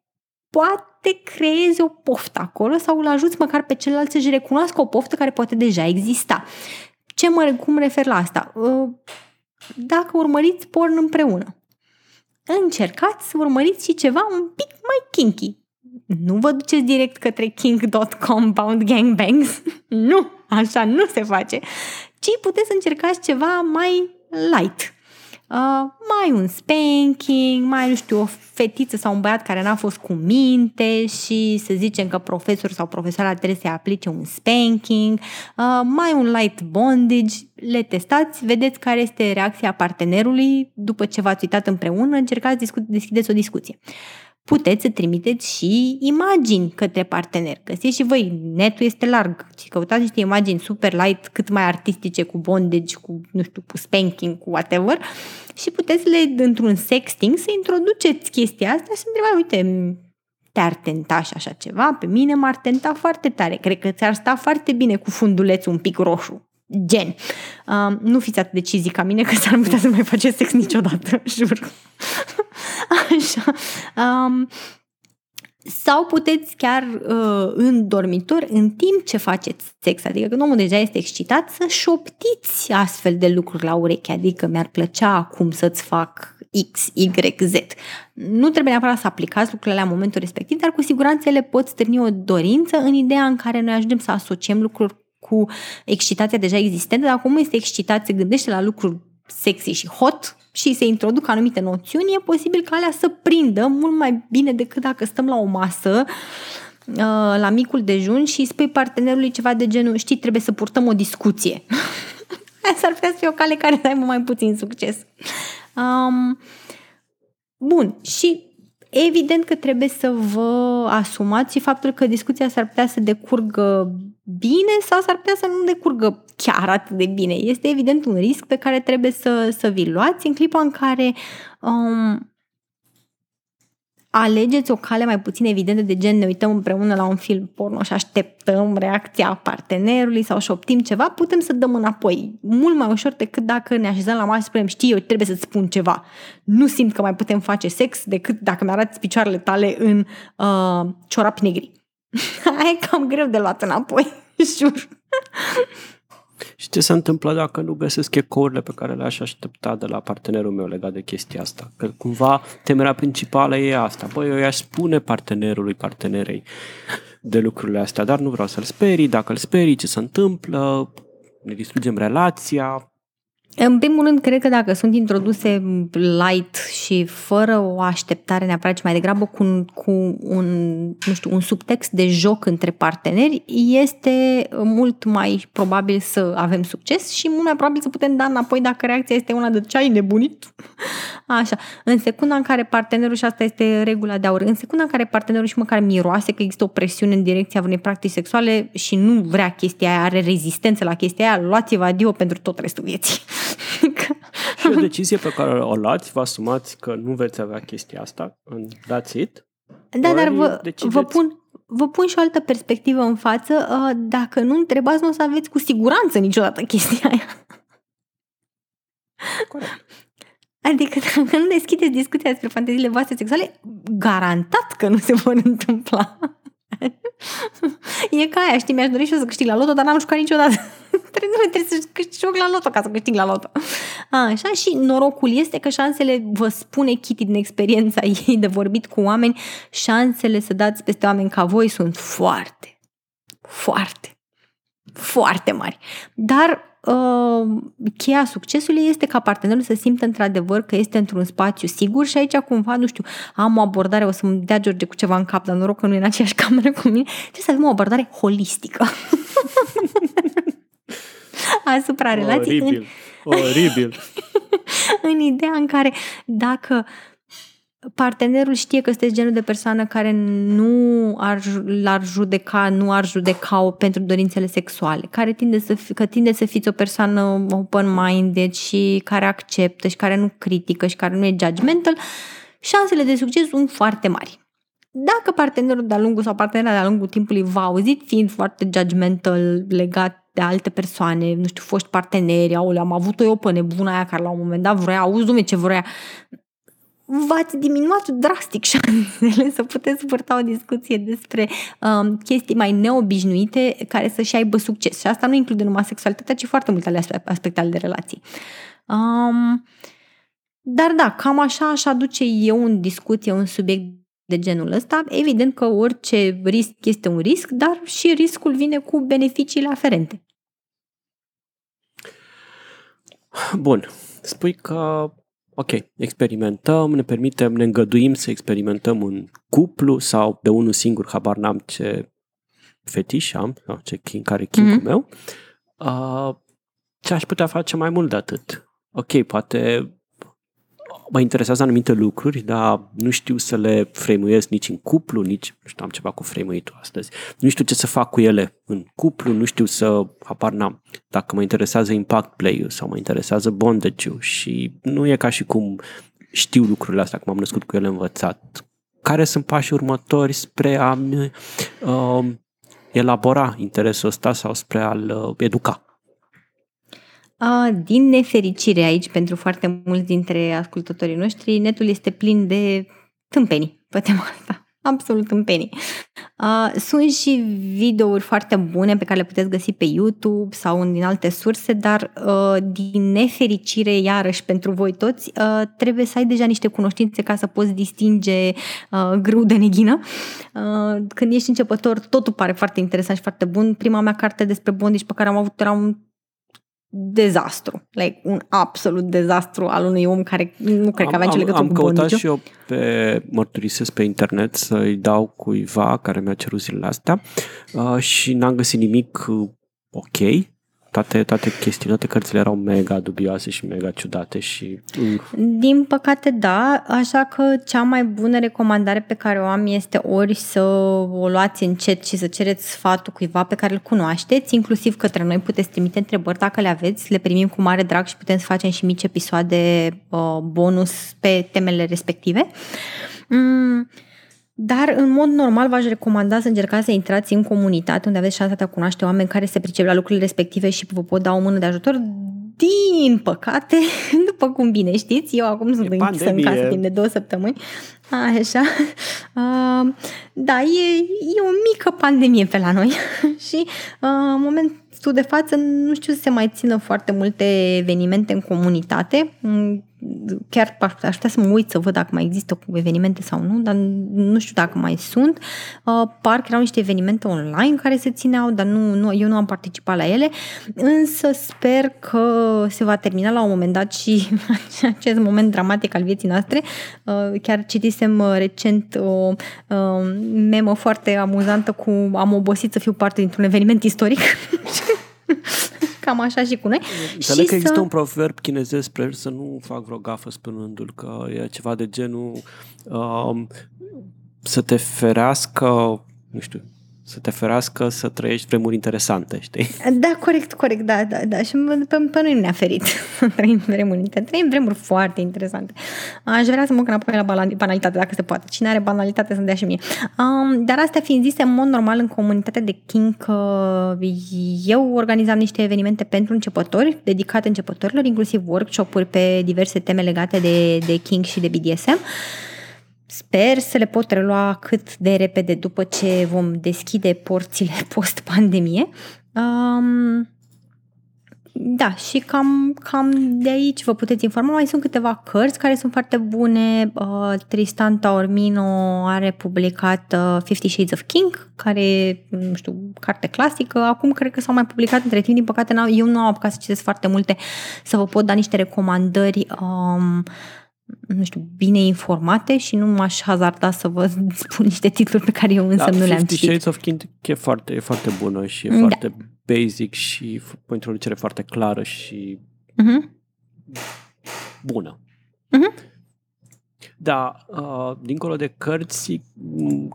poate creezi o poftă acolo sau îl ajuți măcar pe celălalt să-și recunoască o poftă care poate deja exista. Ce mă, cum refer la asta? Uh, dacă urmăriți porn împreună, încercați să urmăriți și ceva un pic mai kinky, nu vă duceți direct către king.com bound gangbangs. [LAUGHS] nu, așa nu se face. Ci puteți încercați ceva mai light. Uh, mai un spanking, mai, nu știu, o fetiță sau un băiat care n-a fost cu minte și să zicem că profesor sau profesoara trebuie să aplice un spanking, uh, mai un light bondage, le testați, vedeți care este reacția partenerului după ce v-ați uitat împreună, încercați discu- deschideți o discuție puteți să trimiteți și imagini către partener. Găsiți și voi, netul este larg și căutați niște imagini super light, cât mai artistice, cu bondage, cu, nu știu, cu spanking, cu whatever și puteți le, într-un sexting, să introduceți chestia asta și să întrebați, uite, te-ar tenta și așa ceva? Pe mine m-ar tenta foarte tare. Cred că ți-ar sta foarte bine cu fundulețul un pic roșu. Gen, um, nu fiți atât de cizi ca mine că s-ar putea să mai faceți sex niciodată, [LAUGHS] jur. Așa. Um, sau puteți chiar uh, în dormitor, în timp ce faceți sex, adică când omul deja este excitat, să șoptiți astfel de lucruri la ureche, adică mi-ar plăcea acum să-ți fac X, Y, Z. Nu trebuie neapărat să aplicați lucrurile la momentul respectiv, dar cu siguranță ele pot stârni o dorință în ideea în care noi ajungem să asociem lucruri cu excitația deja existentă, dar cum este excitat, se gândește la lucruri sexy și hot și se introduc anumite noțiuni, e posibil ca alea să prindă mult mai bine decât dacă stăm la o masă uh, la micul dejun și spui partenerului ceva de genul, știi, trebuie să purtăm o discuție. [LAUGHS] Asta ar putea să fie o cale care să aibă mai puțin succes. Um, bun, și evident că trebuie să vă asumați faptul că discuția s-ar putea să decurgă bine sau s-ar putea să nu decurgă chiar atât de bine. Este evident un risc pe care trebuie să, să vi luați în clipa în care um, alegeți o cale mai puțin evidentă de gen ne uităm împreună la un film porno și așteptăm reacția partenerului sau șoptim ceva, putem să dăm înapoi. Mult mai ușor decât dacă ne așezăm la masă și spunem știi, eu trebuie să-ți spun ceva. Nu simt că mai putem face sex decât dacă mi-arăți picioarele tale în uh, ciorapi negri. [LAUGHS] Aia e cam greu de luat înapoi, [LAUGHS] jur. Și ce se întâmplă dacă nu găsesc echourile pe care le-aș aștepta de la partenerul meu legat de chestia asta? Că cumva temerea principală e asta. Băi, eu i-aș spune partenerului, partenerei de lucrurile astea, dar nu vreau să-l sperii. Dacă îl sperii, ce se întâmplă? Ne distrugem relația, în primul rând, cred că dacă sunt introduse light și fără o așteptare neapărat, ci mai degrabă cu, cu un, nu știu, un subtext de joc între parteneri, este mult mai probabil să avem succes și mult mai probabil să putem da înapoi dacă reacția este una de ce ai nebunit. [LAUGHS] Așa. În secunda în care partenerul, și asta este regula de aur, în secunda în care partenerul și măcar miroase că există o presiune în direcția unei practici sexuale și nu vrea chestia aia, are rezistență la chestia aia, luați-vă adio pentru tot restul vieții. [LAUGHS] și o decizie pe care o luați, vă asumați că nu veți avea chestia asta, that's it. Da, dar vă, vă pun, vă pun și o altă perspectivă în față. Uh, dacă nu întrebați, nu o să aveți cu siguranță niciodată chestia aia. Corect. [LAUGHS] Adică dacă nu deschideți discuția despre fanteziile voastre sexuale, garantat că nu se vor întâmpla. [LAUGHS] e ca aia, știi, mi-aș dori și eu să câștig la loto, dar n-am jucat niciodată. [LAUGHS] trebuie, trebuie să câștig la loto ca să câștig la loto. A, așa și norocul este că șansele, vă spune Kitty din experiența [LAUGHS] ei de vorbit cu oameni, șansele să dați peste oameni ca voi sunt foarte, foarte, foarte mari. Dar uh, cheia succesului este ca partenerul să simtă într-adevăr că este într-un spațiu sigur și aici cumva, nu știu, am o abordare, o să-mi dea George cu ceva în cap, dar noroc că nu e în aceeași cameră cu mine, trebuie să avem o abordare holistică. [LAUGHS] Asupra relației. Oribil. Oribil. [LAUGHS] în ideea în care dacă partenerul știe că sunteți genul de persoană care nu ar, l-ar judeca, nu ar judeca-o pentru dorințele sexuale, care tinde să, fi, că tinde să fiți o persoană open-minded și care acceptă și care nu critică și care nu e judgmental, șansele de succes sunt foarte mari. Dacă partenerul de-a lungul sau partenera de-a lungul timpului v-a auzit fiind foarte judgmental legat de alte persoane, nu știu, foști parteneri, aule, am avut o pe nebuna aia care la un moment dat vrea, auzi, dumne, ce vrea, v-ați diminuat drastic [LAUGHS] șansele să puteți purta o discuție despre um, chestii mai neobișnuite care să-și aibă succes. Și asta nu include numai sexualitatea, ci foarte multe aspecte ale de relații. Um, dar da, cam așa aș aduce eu în discuție un subiect de genul ăsta. Evident că orice risc este un risc, dar și riscul vine cu beneficiile aferente. Bun. Spui că ok, experimentăm, ne permitem, ne îngăduim să experimentăm un cuplu sau de unul singur, habar n-am ce fetiș am, sau ce king, care king mm-hmm. meu, uh, ce aș putea face mai mult de atât? Ok, poate mă interesează anumite lucruri, dar nu știu să le frame nici în cuplu, nici, nu știu, am ceva cu frame astăzi, nu știu ce să fac cu ele în cuplu, nu știu să, apar n-am, dacă mă interesează impact play-ul sau mă interesează bondage-ul și nu e ca și cum știu lucrurile astea, cum am născut cu ele învățat. Care sunt pașii următori spre a uh, elabora interesul ăsta sau spre a-l uh, educa? Uh, din nefericire aici, pentru foarte mulți dintre ascultătorii noștri, netul este plin de tâmpenii pe tema asta [LAUGHS] absolut în penny. Uh, sunt și videouri foarte bune pe care le puteți găsi pe YouTube sau din alte surse, dar uh, din nefericire, iarăși pentru voi toți, uh, trebuie să ai deja niște cunoștințe ca să poți distinge uh, grâu de neghină. Uh, când ești începător, totul pare foarte interesant și foarte bun. Prima mea carte despre bondage pe care am avut era un dezastru, like un absolut dezastru al unui om care nu cred că avea nicio legătură am, cu Am căutat bondage și eu pe mărturisesc pe internet să-i dau cuiva care mi-a cerut zilele astea uh, și n-am găsit nimic uh, ok toate, toate chestiile, toate cărțile erau mega dubioase și mega ciudate și... Uh. Din păcate, da, așa că cea mai bună recomandare pe care o am este ori să o luați încet și să cereți sfatul cuiva pe care îl cunoașteți, inclusiv către noi puteți trimite întrebări dacă le aveți, le primim cu mare drag și putem să facem și mici episoade uh, bonus pe temele respective. Mm. Dar, în mod normal, v-aș recomanda să încercați să intrați în comunitate unde aveți șansa de a cunoaște oameni care se pricep la lucrurile respective și vă pot da o mână de ajutor. Din păcate, [LAUGHS] după cum bine știți, eu acum sunt închisă în casă timp de două săptămâni. Așa. Uh, da, e, e o mică pandemie pe la noi [LAUGHS] și uh, în momentul de față nu știu să se mai țină foarte multe evenimente în comunitate chiar aș putea să mă uit să văd dacă mai există evenimente sau nu, dar nu știu dacă mai sunt. Uh, parcă erau niște evenimente online care se țineau, dar nu, nu, eu nu am participat la ele, însă sper că se va termina la un moment dat și [LAUGHS] acest moment dramatic al vieții noastre. Uh, chiar citisem uh, recent o memă foarte amuzantă cu am obosit să fiu parte dintr-un eveniment istoric [LAUGHS] cam așa și cu noi. Înțeleg și că există să... un proverb chinezesc, sper să nu fac vreo gafă spunându-l, că e ceva de genul um, să te ferească, nu știu, să te ferească să trăiești vremuri interesante, știi? Da, corect, corect, da, da, da. Și pe, pe noi nu ne-a ferit să [LAUGHS] trăim vremuri interesante. Trăim vremuri foarte interesante. Aș vrea să mă înapoi la banalitate, dacă se poate. Cine are banalitate să-mi dea și mie. Um, dar astea fiind zise, în mod normal, în comunitatea de Kink, uh, eu organizam niște evenimente pentru începători, dedicate începătorilor, inclusiv workshop-uri pe diverse teme legate de, de Kink și de BDSM. Sper să le pot relua cât de repede după ce vom deschide porțile [LAUGHS] post-pandemie. Um, da, și cam, cam de aici vă puteți informa. Mai sunt câteva cărți care sunt foarte bune. Uh, Tristan Taormino are publicat uh, Fifty Shades of King, care nu știu, carte clasică. Acum cred că s-au mai publicat între timp. Din păcate, eu nu am apucat să citesc foarte multe, să vă pot da niște recomandări um, nu știu, bine informate și nu m-aș hazarda să vă [LAUGHS] spun niște titluri pe care eu însă da, nu le-am citit. Shades of King e foarte, e foarte bună și e da. foarte basic și o introducere foarte clară și uh-huh. bună. Uh-huh. Da, uh, dincolo de cărți,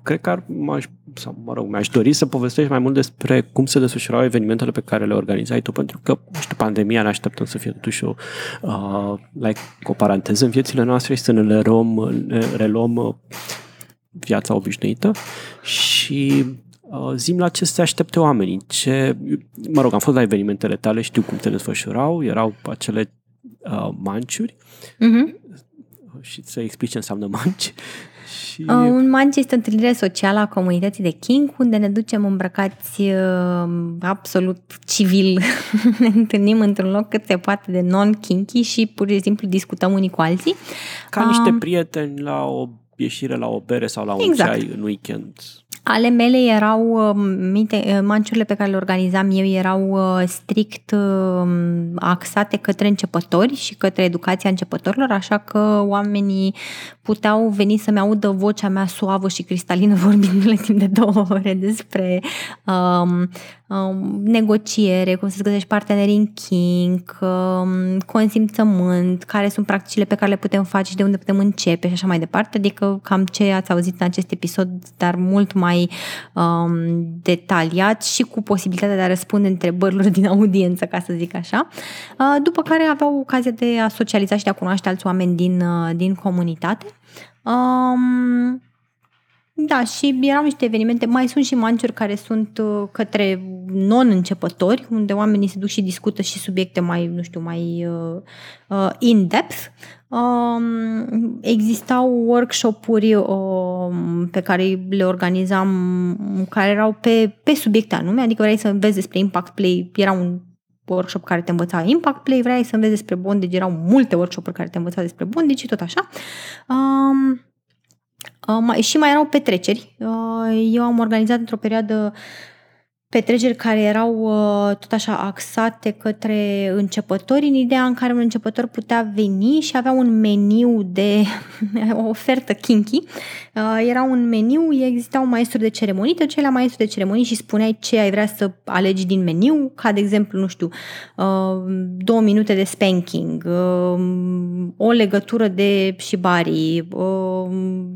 cred că ar, m-aș, sau mă rog, mi-aș dori să povestești mai mult despre cum se desfășurau evenimentele pe care le organizai tu, pentru că, nu știu, pandemia ne așteptăm să fie totuși o, uh, like, o paranteză în viețile noastre și să ne le reluăm, ne reluăm uh, viața obișnuită și uh, zim la ce se aștepte oamenii. Ce, mă rog, am fost la evenimentele tale, știu cum se desfășurau, erau acele uh, manciuri. Uh-huh și să explici ce înseamnă manci. [LAUGHS] Și... Uh, un manci este o întâlnire socială a comunității de King, unde ne ducem îmbrăcați uh, absolut civil. [LAUGHS] ne întâlnim într-un loc cât se poate de non-kinky și pur și simplu discutăm unii cu alții. Ca niște uh, prieteni la o ieșire la o bere sau la un exact. ceai în weekend. Ale mele erau, uh, minte, uh, manciurile pe care le organizam eu erau uh, strict axate către începători și către educația începătorilor, așa că oamenii puteau veni să-mi audă vocea mea suavă și cristalină [LAUGHS] vorbindu-le timp de două ore despre um, um, negociere, cum să-ți găsești parteneri în kink, um, consimțământ, care sunt practicile pe care le putem face și de unde putem începe și așa mai departe. Adică cam ce ați auzit în acest episod, dar mult mai um, detaliat și cu posibilitatea de a răspunde întrebărilor din audiență, ca să zic așa. Uh, după care aveau ocazia de a socializa și de a cunoaște alți oameni din, uh, din comunitate. Um, Da, și erau niște evenimente, mai sunt și manciuri care sunt uh, către non-începători, unde oamenii se duc și discută și subiecte mai, nu știu, mai uh, uh, in-depth. Um, existau workshop-uri um, pe care le organizam, care erau pe, pe subiecte anume, adică vrei să înveți despre Impact Play, era un workshop care te învăța Impact Play, vrei să înveți despre bondage, erau multe workshop-uri care te învăța despre bondage și tot așa. Um, Uh, și mai erau petreceri. Uh, eu am organizat într-o perioadă petreceri care erau uh, tot așa axate către începători, în ideea în care un începător putea veni și avea un meniu de [LAUGHS] o ofertă kinky. Uh, era un meniu, exista un maestru de ceremonii, te duceai la maestru de ceremonii și spuneai ce ai vrea să alegi din meniu, ca de exemplu, nu știu, uh, două minute de spanking, uh, o legătură de shibari, uh,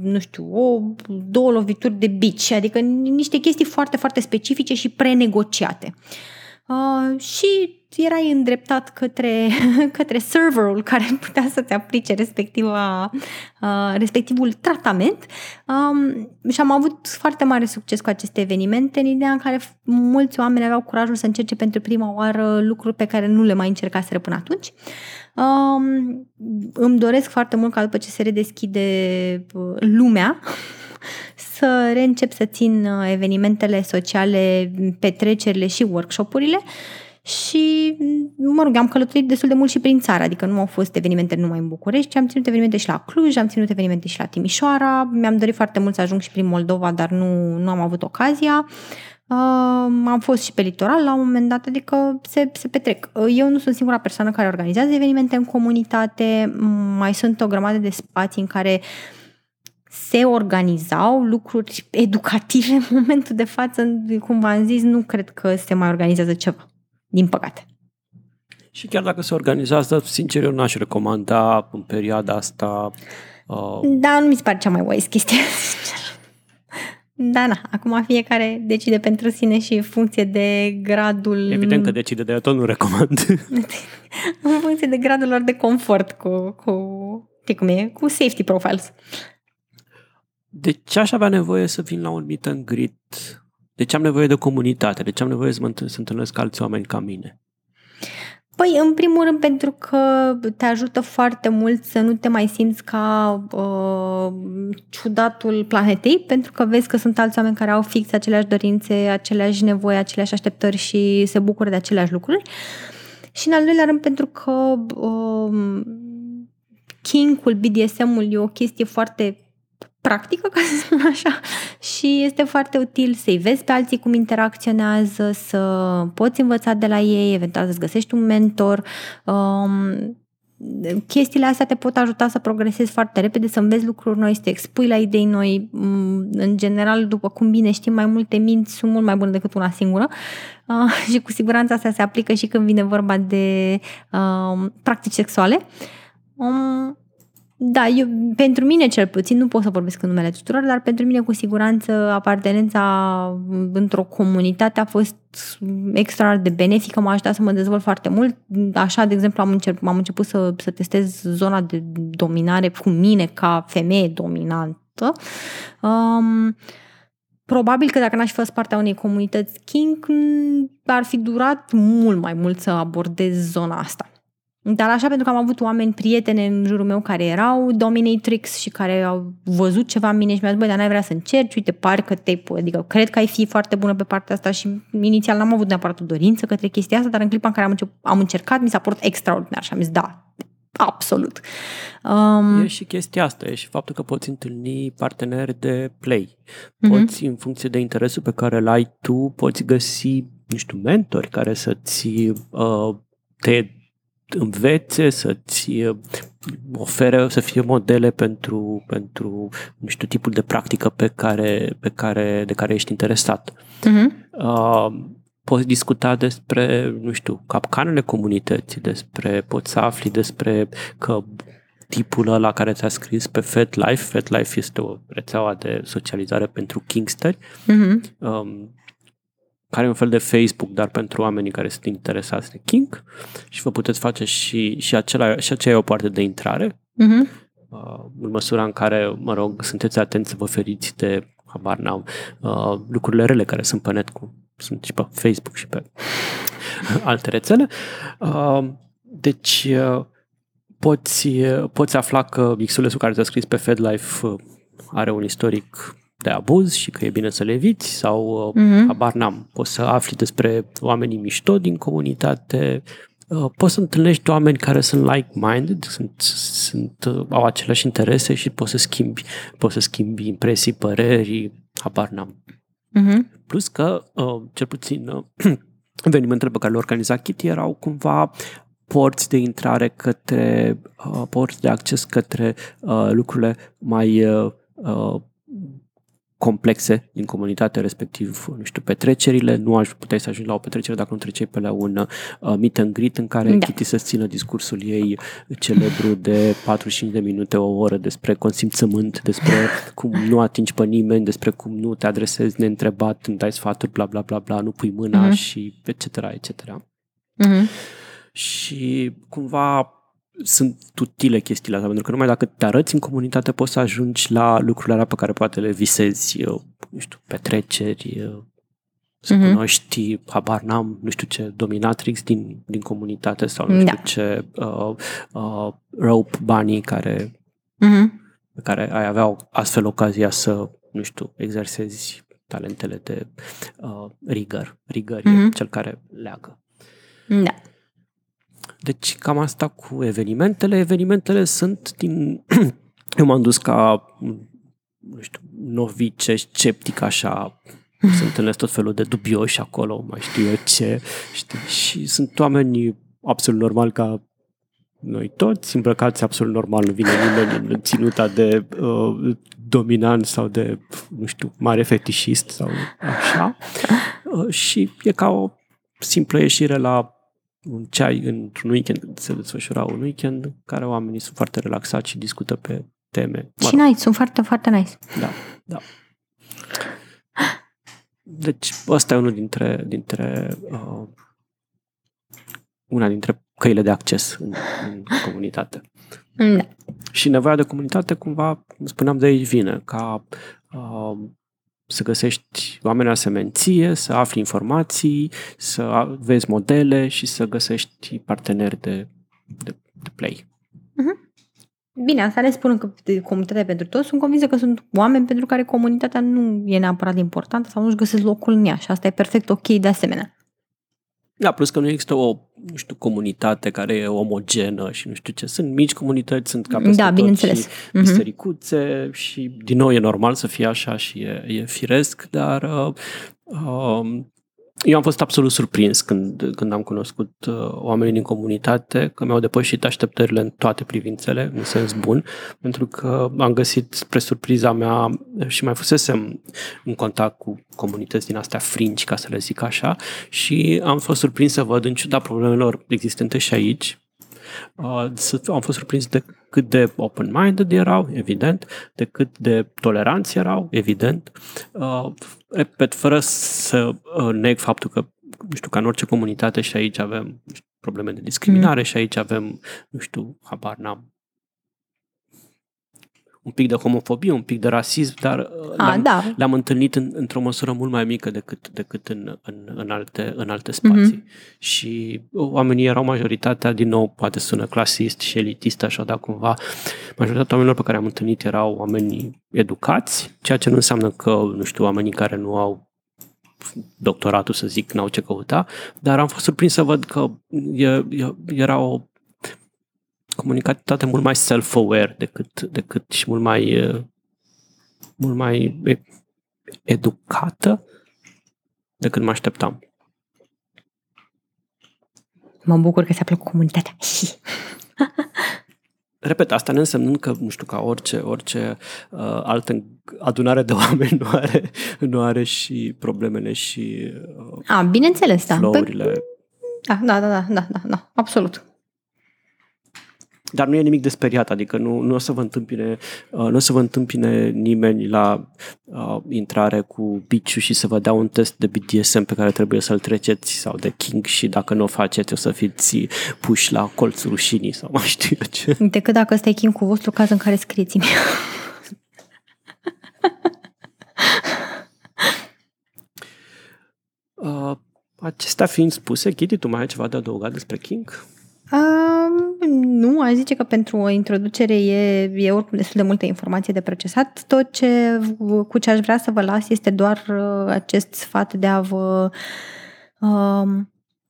nu știu, o, două lovituri de bici, adică niște chestii foarte, foarte specifice și prenegociate. Uh, și erai îndreptat către, [LAUGHS] către serverul care putea să-ți aplice respectiva, uh, respectivul tratament um, și am avut foarte mare succes cu aceste evenimente în ideea în care mulți oameni aveau curajul să încerce pentru prima oară lucruri pe care nu le mai încercaseră până atunci. Um, îmi doresc foarte mult ca după ce se redeschide uh, lumea [LAUGHS] să reîncep să țin uh, evenimentele sociale, petrecerile și workshopurile și, mă rog, am călătorit destul de mult și prin țară, adică nu au fost evenimente numai în București, ci am ținut evenimente și la Cluj, am ținut evenimente și la Timișoara, mi-am dorit foarte mult să ajung și prin Moldova, dar nu, nu am avut ocazia. Uh, am fost și pe litoral la un moment dat, adică se, se petrec. Eu nu sunt singura persoană care organizează evenimente în comunitate, mai sunt o grămadă de spații în care uh, se organizau lucruri educative în [LAUGHS] momentul de față, cum v-am zis, nu cred că se mai organizează ceva, din păcate. Și chiar dacă se organizează, sincer, eu n-aș recomanda în perioada asta... Uh... Da, nu mi se pare cea mai wise chestie, [LAUGHS] sincer. Da, na, acum fiecare decide pentru sine și în funcție de gradul... Evident că decide, de tot nu recomand. [LAUGHS] în funcție de gradul lor de confort cu, cu, cum e, cu safety profiles. De ce aș avea nevoie să vin la un meet and greet? De ce am nevoie de comunitate? De ce am nevoie să mă să întâlnesc alți oameni ca mine? Păi, în primul rând, pentru că te ajută foarte mult să nu te mai simți ca uh, ciudatul planetei, pentru că vezi că sunt alți oameni care au fix aceleași dorințe, aceleași nevoi, aceleași așteptări și se bucură de aceleași lucruri. Și, în al doilea rând, pentru că uh, king-ul, BDSM-ul e o chestie foarte practică, [LAUGHS] ca să spun așa, și este foarte util să-i vezi pe alții cum interacționează, să poți învăța de la ei, eventual să-ți găsești un mentor. Um, chestiile astea te pot ajuta să progresezi foarte repede, să înveți lucruri noi, să te expui la idei noi. Mm, în general, după cum bine știm, mai multe minți sunt mult mai bune decât una singură uh, [LAUGHS] și cu siguranță asta se aplică și când vine vorba de uh, practici sexuale. Um, da, eu, pentru mine cel puțin, nu pot să vorbesc în numele tuturor, dar pentru mine cu siguranță apartenența într-o comunitate a fost extra de benefică, m-a ajutat să mă dezvolt foarte mult. Așa, de exemplu, am, început, am început să, să testez zona de dominare cu mine ca femeie dominantă. Um, Probabil că dacă n-aș fi fost partea unei comunități King, ar fi durat mult mai mult să abordez zona asta. Dar așa pentru că am avut oameni, prietene în jurul meu care erau dominatrix și care au văzut ceva în mine și mi-a zis, băi, dar n-ai vrea să încerci, uite, pare că te adică cred că ai fi foarte bună pe partea asta și inițial n-am avut neapărat o dorință către chestia asta, dar în clipa în care am, început, am încercat, mi s-a părut extraordinar și am zis, da, absolut. Um, e și chestia asta, e și faptul că poți întâlni parteneri de play. Mhm. Poți, uh-huh. în funcție de interesul pe care îl ai tu, poți găsi, nu știu, mentori care să-ți uh, te învețe, să-ți uh, ofere, să fie modele pentru, pentru nu știu, tipul de practică pe care, pe care, de care ești interesat. Uh-huh. Uh, poți discuta despre, nu știu, capcanele comunității, despre, poți să afli despre că tipul ăla care ți-a scris pe FetLife, FetLife este o rețeaua de socializare pentru Kingsteri, uh-huh. um, care e un fel de Facebook, dar pentru oamenii care sunt interesați de King și vă puteți face și, și, acela, și aceea e o parte de intrare, uh-huh. uh, în măsura în care, mă rog, sunteți atenți să vă feriți de habar n-am, uh, lucrurile rele care sunt pe net, cu, sunt și pe Facebook și pe [LAUGHS] alte rețele. Uh, deci, uh, poți, poți afla că Xulesul care ți-a scris pe FedLife uh, are un istoric de abuz și că e bine să le eviți sau uh-huh. habar n-am. Poți să afli despre oamenii mișto din comunitate, uh, poți să întâlnești oameni care sunt like-minded, sunt, sunt, uh, au aceleași interese și poți să schimbi, poți să schimbi impresii, păreri, habar n-am. Uh-huh. Plus că, cel puțin, [CLEARS THROAT] evenimentele pe care le organiza Kitty erau cumva porți de intrare către, uh, porți de acces către uh, lucrurile mai uh, uh, complexe din comunitate, respectiv, nu știu, petrecerile. Nu aș putea să ajungi la o petrecere dacă nu treceai pe la un uh, meet and greet în care da. Kitty să țină discursul ei celebru de 45 de minute, o oră despre consimțământ, despre cum nu atingi pe nimeni, despre cum nu te adresezi neîntrebat, îmi dai sfaturi, bla bla bla bla, nu pui mâna mm-hmm. și etc. etc. Mm-hmm și cumva sunt utile chestiile astea, pentru că numai dacă te arăți în comunitate poți să ajungi la lucrurile alea pe care poate le visezi, eu, nu știu, petreceri, să mm-hmm. cunoști, habar n-am, nu știu ce, dominatrix din, din comunitate sau nu știu da. ce, uh, uh, rope bunny care, mm-hmm. care ai avea astfel ocazia să, nu știu, exersezi talentele de uh, rigăr. Rigăr mm-hmm. e cel care leagă. Da. Deci cam asta cu evenimentele. Evenimentele sunt din... [CLEARS THROAT] Eu m-am dus ca, nu știu, novice, sceptic așa, [LAUGHS] se întâlnesc tot felul de dubioși acolo, mai știu eu ce, știi? și sunt oameni absolut normal ca noi toți, îmbrăcați absolut normal, nu vine nimeni în ținuta de uh, dominant sau de, nu știu, mare fetișist sau așa. [LAUGHS] Uh, și e ca o simplă ieșire la un ceai într-un weekend, când se desfășura un weekend, în care oamenii sunt foarte relaxați și discută pe teme. Și nice, sunt foarte, foarte nice. Da, da. Deci, ăsta e unul dintre, dintre uh, una dintre căile de acces în, în comunitate. Da. Și nevoia de comunitate, cumva, cum spuneam, de aici vine, ca uh, să găsești oameni la semenție, să afli informații, să vezi modele și să găsești parteneri de, de, de play. Uh-huh. Bine, asta le spun că comunitatea pentru toți, sunt convinsă că sunt oameni pentru care comunitatea nu e neapărat importantă sau nu-și găsesc locul în ea și asta e perfect ok de asemenea. Da, plus că nu există o, nu știu, comunitate care e omogenă și nu știu ce. Sunt mici comunități, sunt ca peste da, tot bineînțeles. și mhm. bisericuțe uh-huh. și din nou e normal să fie așa și e, e firesc, dar uh, uh, eu am fost absolut surprins când, când am cunoscut uh, oamenii din comunitate, că mi-au depășit așteptările în toate privințele, în sens bun, pentru că am găsit, spre surpriza mea, și mai fusesem în contact cu comunități din astea fringi, ca să le zic așa, și am fost surprins să văd, în ciuda problemelor existente și aici, Uh, am fost surprins de cât de open-minded erau, evident, de cât de toleranți erau, evident. Uh, repet, fără să uh, neg faptul că, nu știu, ca în orice comunitate și aici avem probleme de discriminare mm. și aici avem, nu știu, habar n-am, un pic de homofobie, un pic de rasism, dar uh, A, le-am, da. le-am întâlnit în, într-o măsură mult mai mică decât, decât în, în, în, alte, în alte spații. Mm-hmm. Și oamenii erau majoritatea, din nou, poate sună clasist și elitist, așa, dar cumva majoritatea oamenilor pe care am întâlnit erau oameni educați, ceea ce nu înseamnă că, nu știu, oamenii care nu au doctoratul, să zic, n-au ce căuta, dar am fost surprins să văd că e, e, era o comunicativitate mult mai self-aware decât, decât și mult mai mult mai educată decât mă așteptam. Mă bucur că se plăcut comunitatea. [LAUGHS] Repet, asta nu înseamnă că, nu știu, ca orice, orice uh, altă adunare de oameni nu are, nu are și problemele și uh, A, bineînțeles, da. Păi, da, da, da, da, da, da, absolut. Dar nu e nimic de speriat, adică nu, nu o să vă întâmpine, uh, nu o să vă întâmpine nimeni la uh, intrare cu biciu și să vă dea un test de BDSM pe care trebuie să-l treceți sau de King și dacă nu o faceți o să fiți puși la colțul rușinii sau mai știu eu ce. Decât dacă stai King cu vostru, caz în care scrieți-mi. [LAUGHS] Uh, acestea fiind spuse, Kitty, tu mai ai ceva de adăugat despre King? Uh, nu, aș zice că pentru o introducere e, e oricum destul de multă informație de procesat. Tot ce, cu ce aș vrea să vă las este doar uh, acest sfat de a vă uh,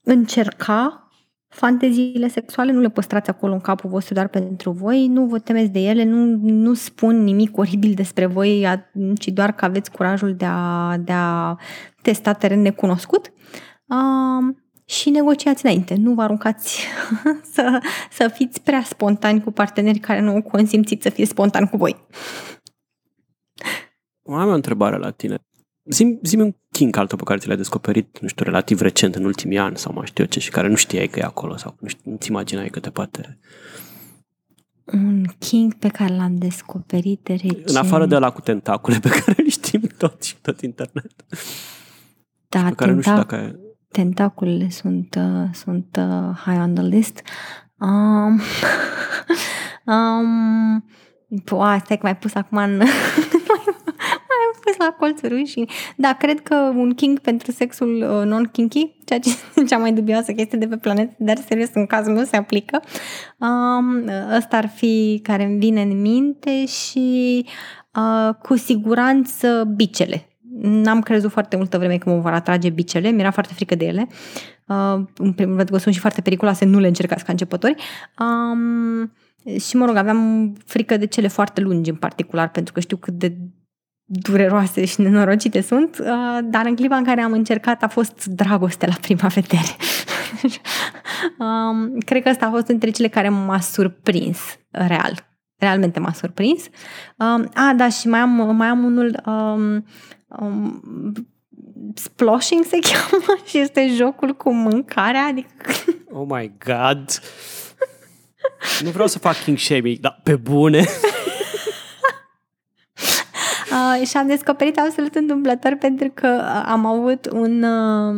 încerca fanteziile sexuale, nu le păstrați acolo în capul vostru doar pentru voi, nu vă temeți de ele, nu, nu spun nimic oribil despre voi, ci doar că aveți curajul de a, de a testa teren necunoscut. Uh, și negociați înainte. Nu vă aruncați [LAUGHS] să, să fiți prea spontani cu parteneri care nu consimțiți să fie spontani cu voi. Am o întrebare la tine. Zim, zim un kink altul pe care ți l-ai descoperit, nu știu, relativ recent, în ultimii ani sau mai știu eu ce, și care nu știai că e acolo sau nu știu, nu-ți imaginai că te poate... Un king pe care l-am descoperit recent. În afară de la cu tentacule pe [LAUGHS] care îl știm tot și tot internet. Da, pe care tentac- nu știu dacă tentaculele sunt, uh, sunt uh, high on the list. Um, [LAUGHS] um, Pua, stai că m-ai pus acum în... [LAUGHS] m-ai pus la colțuri și... Da, cred că un king pentru sexul uh, non-kinky, ceea ce e [LAUGHS] cea mai dubioasă chestie de pe planetă, dar serios, în cazul meu se aplică. Um, ăsta ar fi care îmi vine în minte și uh, cu siguranță bicele N-am crezut foarte multă vreme că mă vor atrage bicele, mi-era foarte frică de ele. Uh, în primul rând că sunt și foarte periculoase, nu le încercați ca începători. Um, și mă rog, aveam frică de cele foarte lungi în particular, pentru că știu cât de dureroase și nenorocite sunt, uh, dar în clipa în care am încercat a fost dragoste la prima vedere. [LAUGHS] um, cred că asta a fost între cele care m-a surprins, real. Realmente m-a surprins. Um, a, da, și mai am, mai am unul um, um, sploshing se [LAUGHS] cheamă și este jocul cu mâncarea. Adică... [LAUGHS] Oh my god! nu vreau să fac king shaming, dar pe bune! [LAUGHS] Uh, și am descoperit absolut întâmplător pentru că am avut un, uh,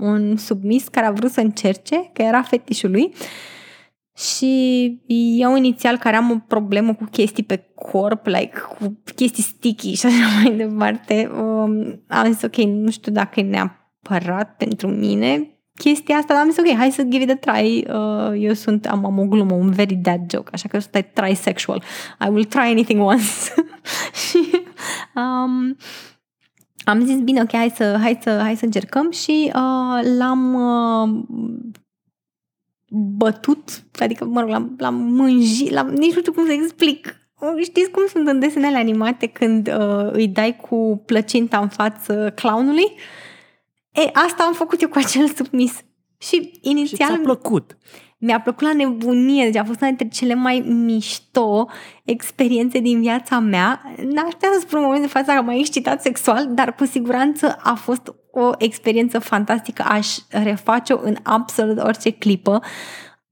un submis care a vrut să încerce, că era fetișul lui și eu inițial care am o problemă cu chestii pe corp, like cu chestii sticky și așa mai departe, um, am zis ok, nu știu dacă e neapărat pentru mine chestia asta, dar am zis ok, hai să give it a try. Uh, eu sunt, am, am o glumă, un very dad joke, așa că stai trisexual. I will try anything once. [LAUGHS] și um, am zis, bine, ok, hai să, hai să, hai să încercăm și uh, l-am uh, bătut, adică, mă rog, l-am, l-am mânjit, l-am, nici nu știu cum să explic. Știți cum sunt în desenele animate când uh, îi dai cu plăcinta în față clownului? E, asta am făcut eu cu acel submis. Și inițial... Și ți-a plăcut. Mi-a plăcut la nebunie, deci a fost una dintre cele mai mișto experiențe din viața mea. N-aș putea să spun în momentul de față că m-a excitat sexual, dar cu siguranță a fost o experiență fantastică. Aș reface-o în absolut orice clipă.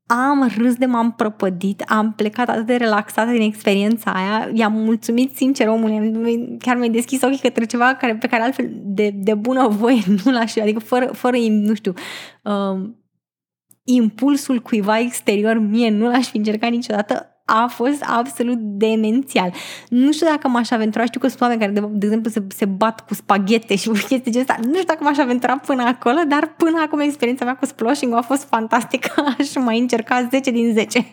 Am râs de m-am prăpădit, am plecat atât de relaxată din experiența aia, i-am mulțumit sincer omului, chiar mi-ai deschis ochii către ceva care, pe care altfel de, de bună voie nu l-aș, adică fără, fără nu știu, uh, impulsul cuiva exterior mie nu l-aș fi încercat niciodată, a fost absolut demențial. Nu știu dacă m-aș aventura, știu că sunt oameni care, de, de exemplu, se, se bat cu spaghete și chestii de asta. Nu știu dacă m-aș aventura până acolo, dar până acum experiența mea cu sploshing a fost fantastică. [LAUGHS] Aș mai încerca 10 din 10.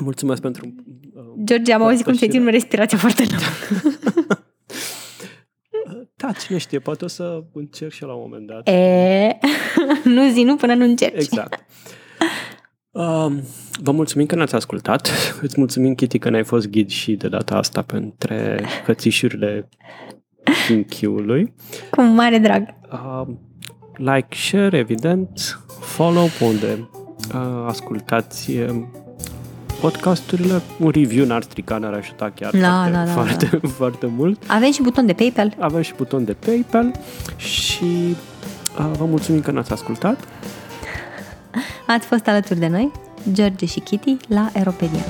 Mulțumesc pentru... Uh, George, am auzit cum se țin respirația foarte lungă. [LAUGHS] Da, cine știe, poate o să încerc și la un moment dat. E, [LAUGHS] nu zi nu până nu încerci. Exact. Um, vă mulțumim că ne-ați ascultat. Îți mulțumim, Kitty, că ne-ai fost ghid și de data asta pentru hățișurile kinky Cu mare drag. Uh, like, share, evident, follow unde uh, ascultați uh, podcasturile, un review n-ar strica, n-ar ajuta chiar da, foarte, da, da, foarte, da. [LAUGHS] foarte mult. Avem și buton de PayPal. Avem și buton de PayPal și uh, vă mulțumim că ne-ați ascultat. Ați fost alături de noi, George și Kitty, la Aeropedia.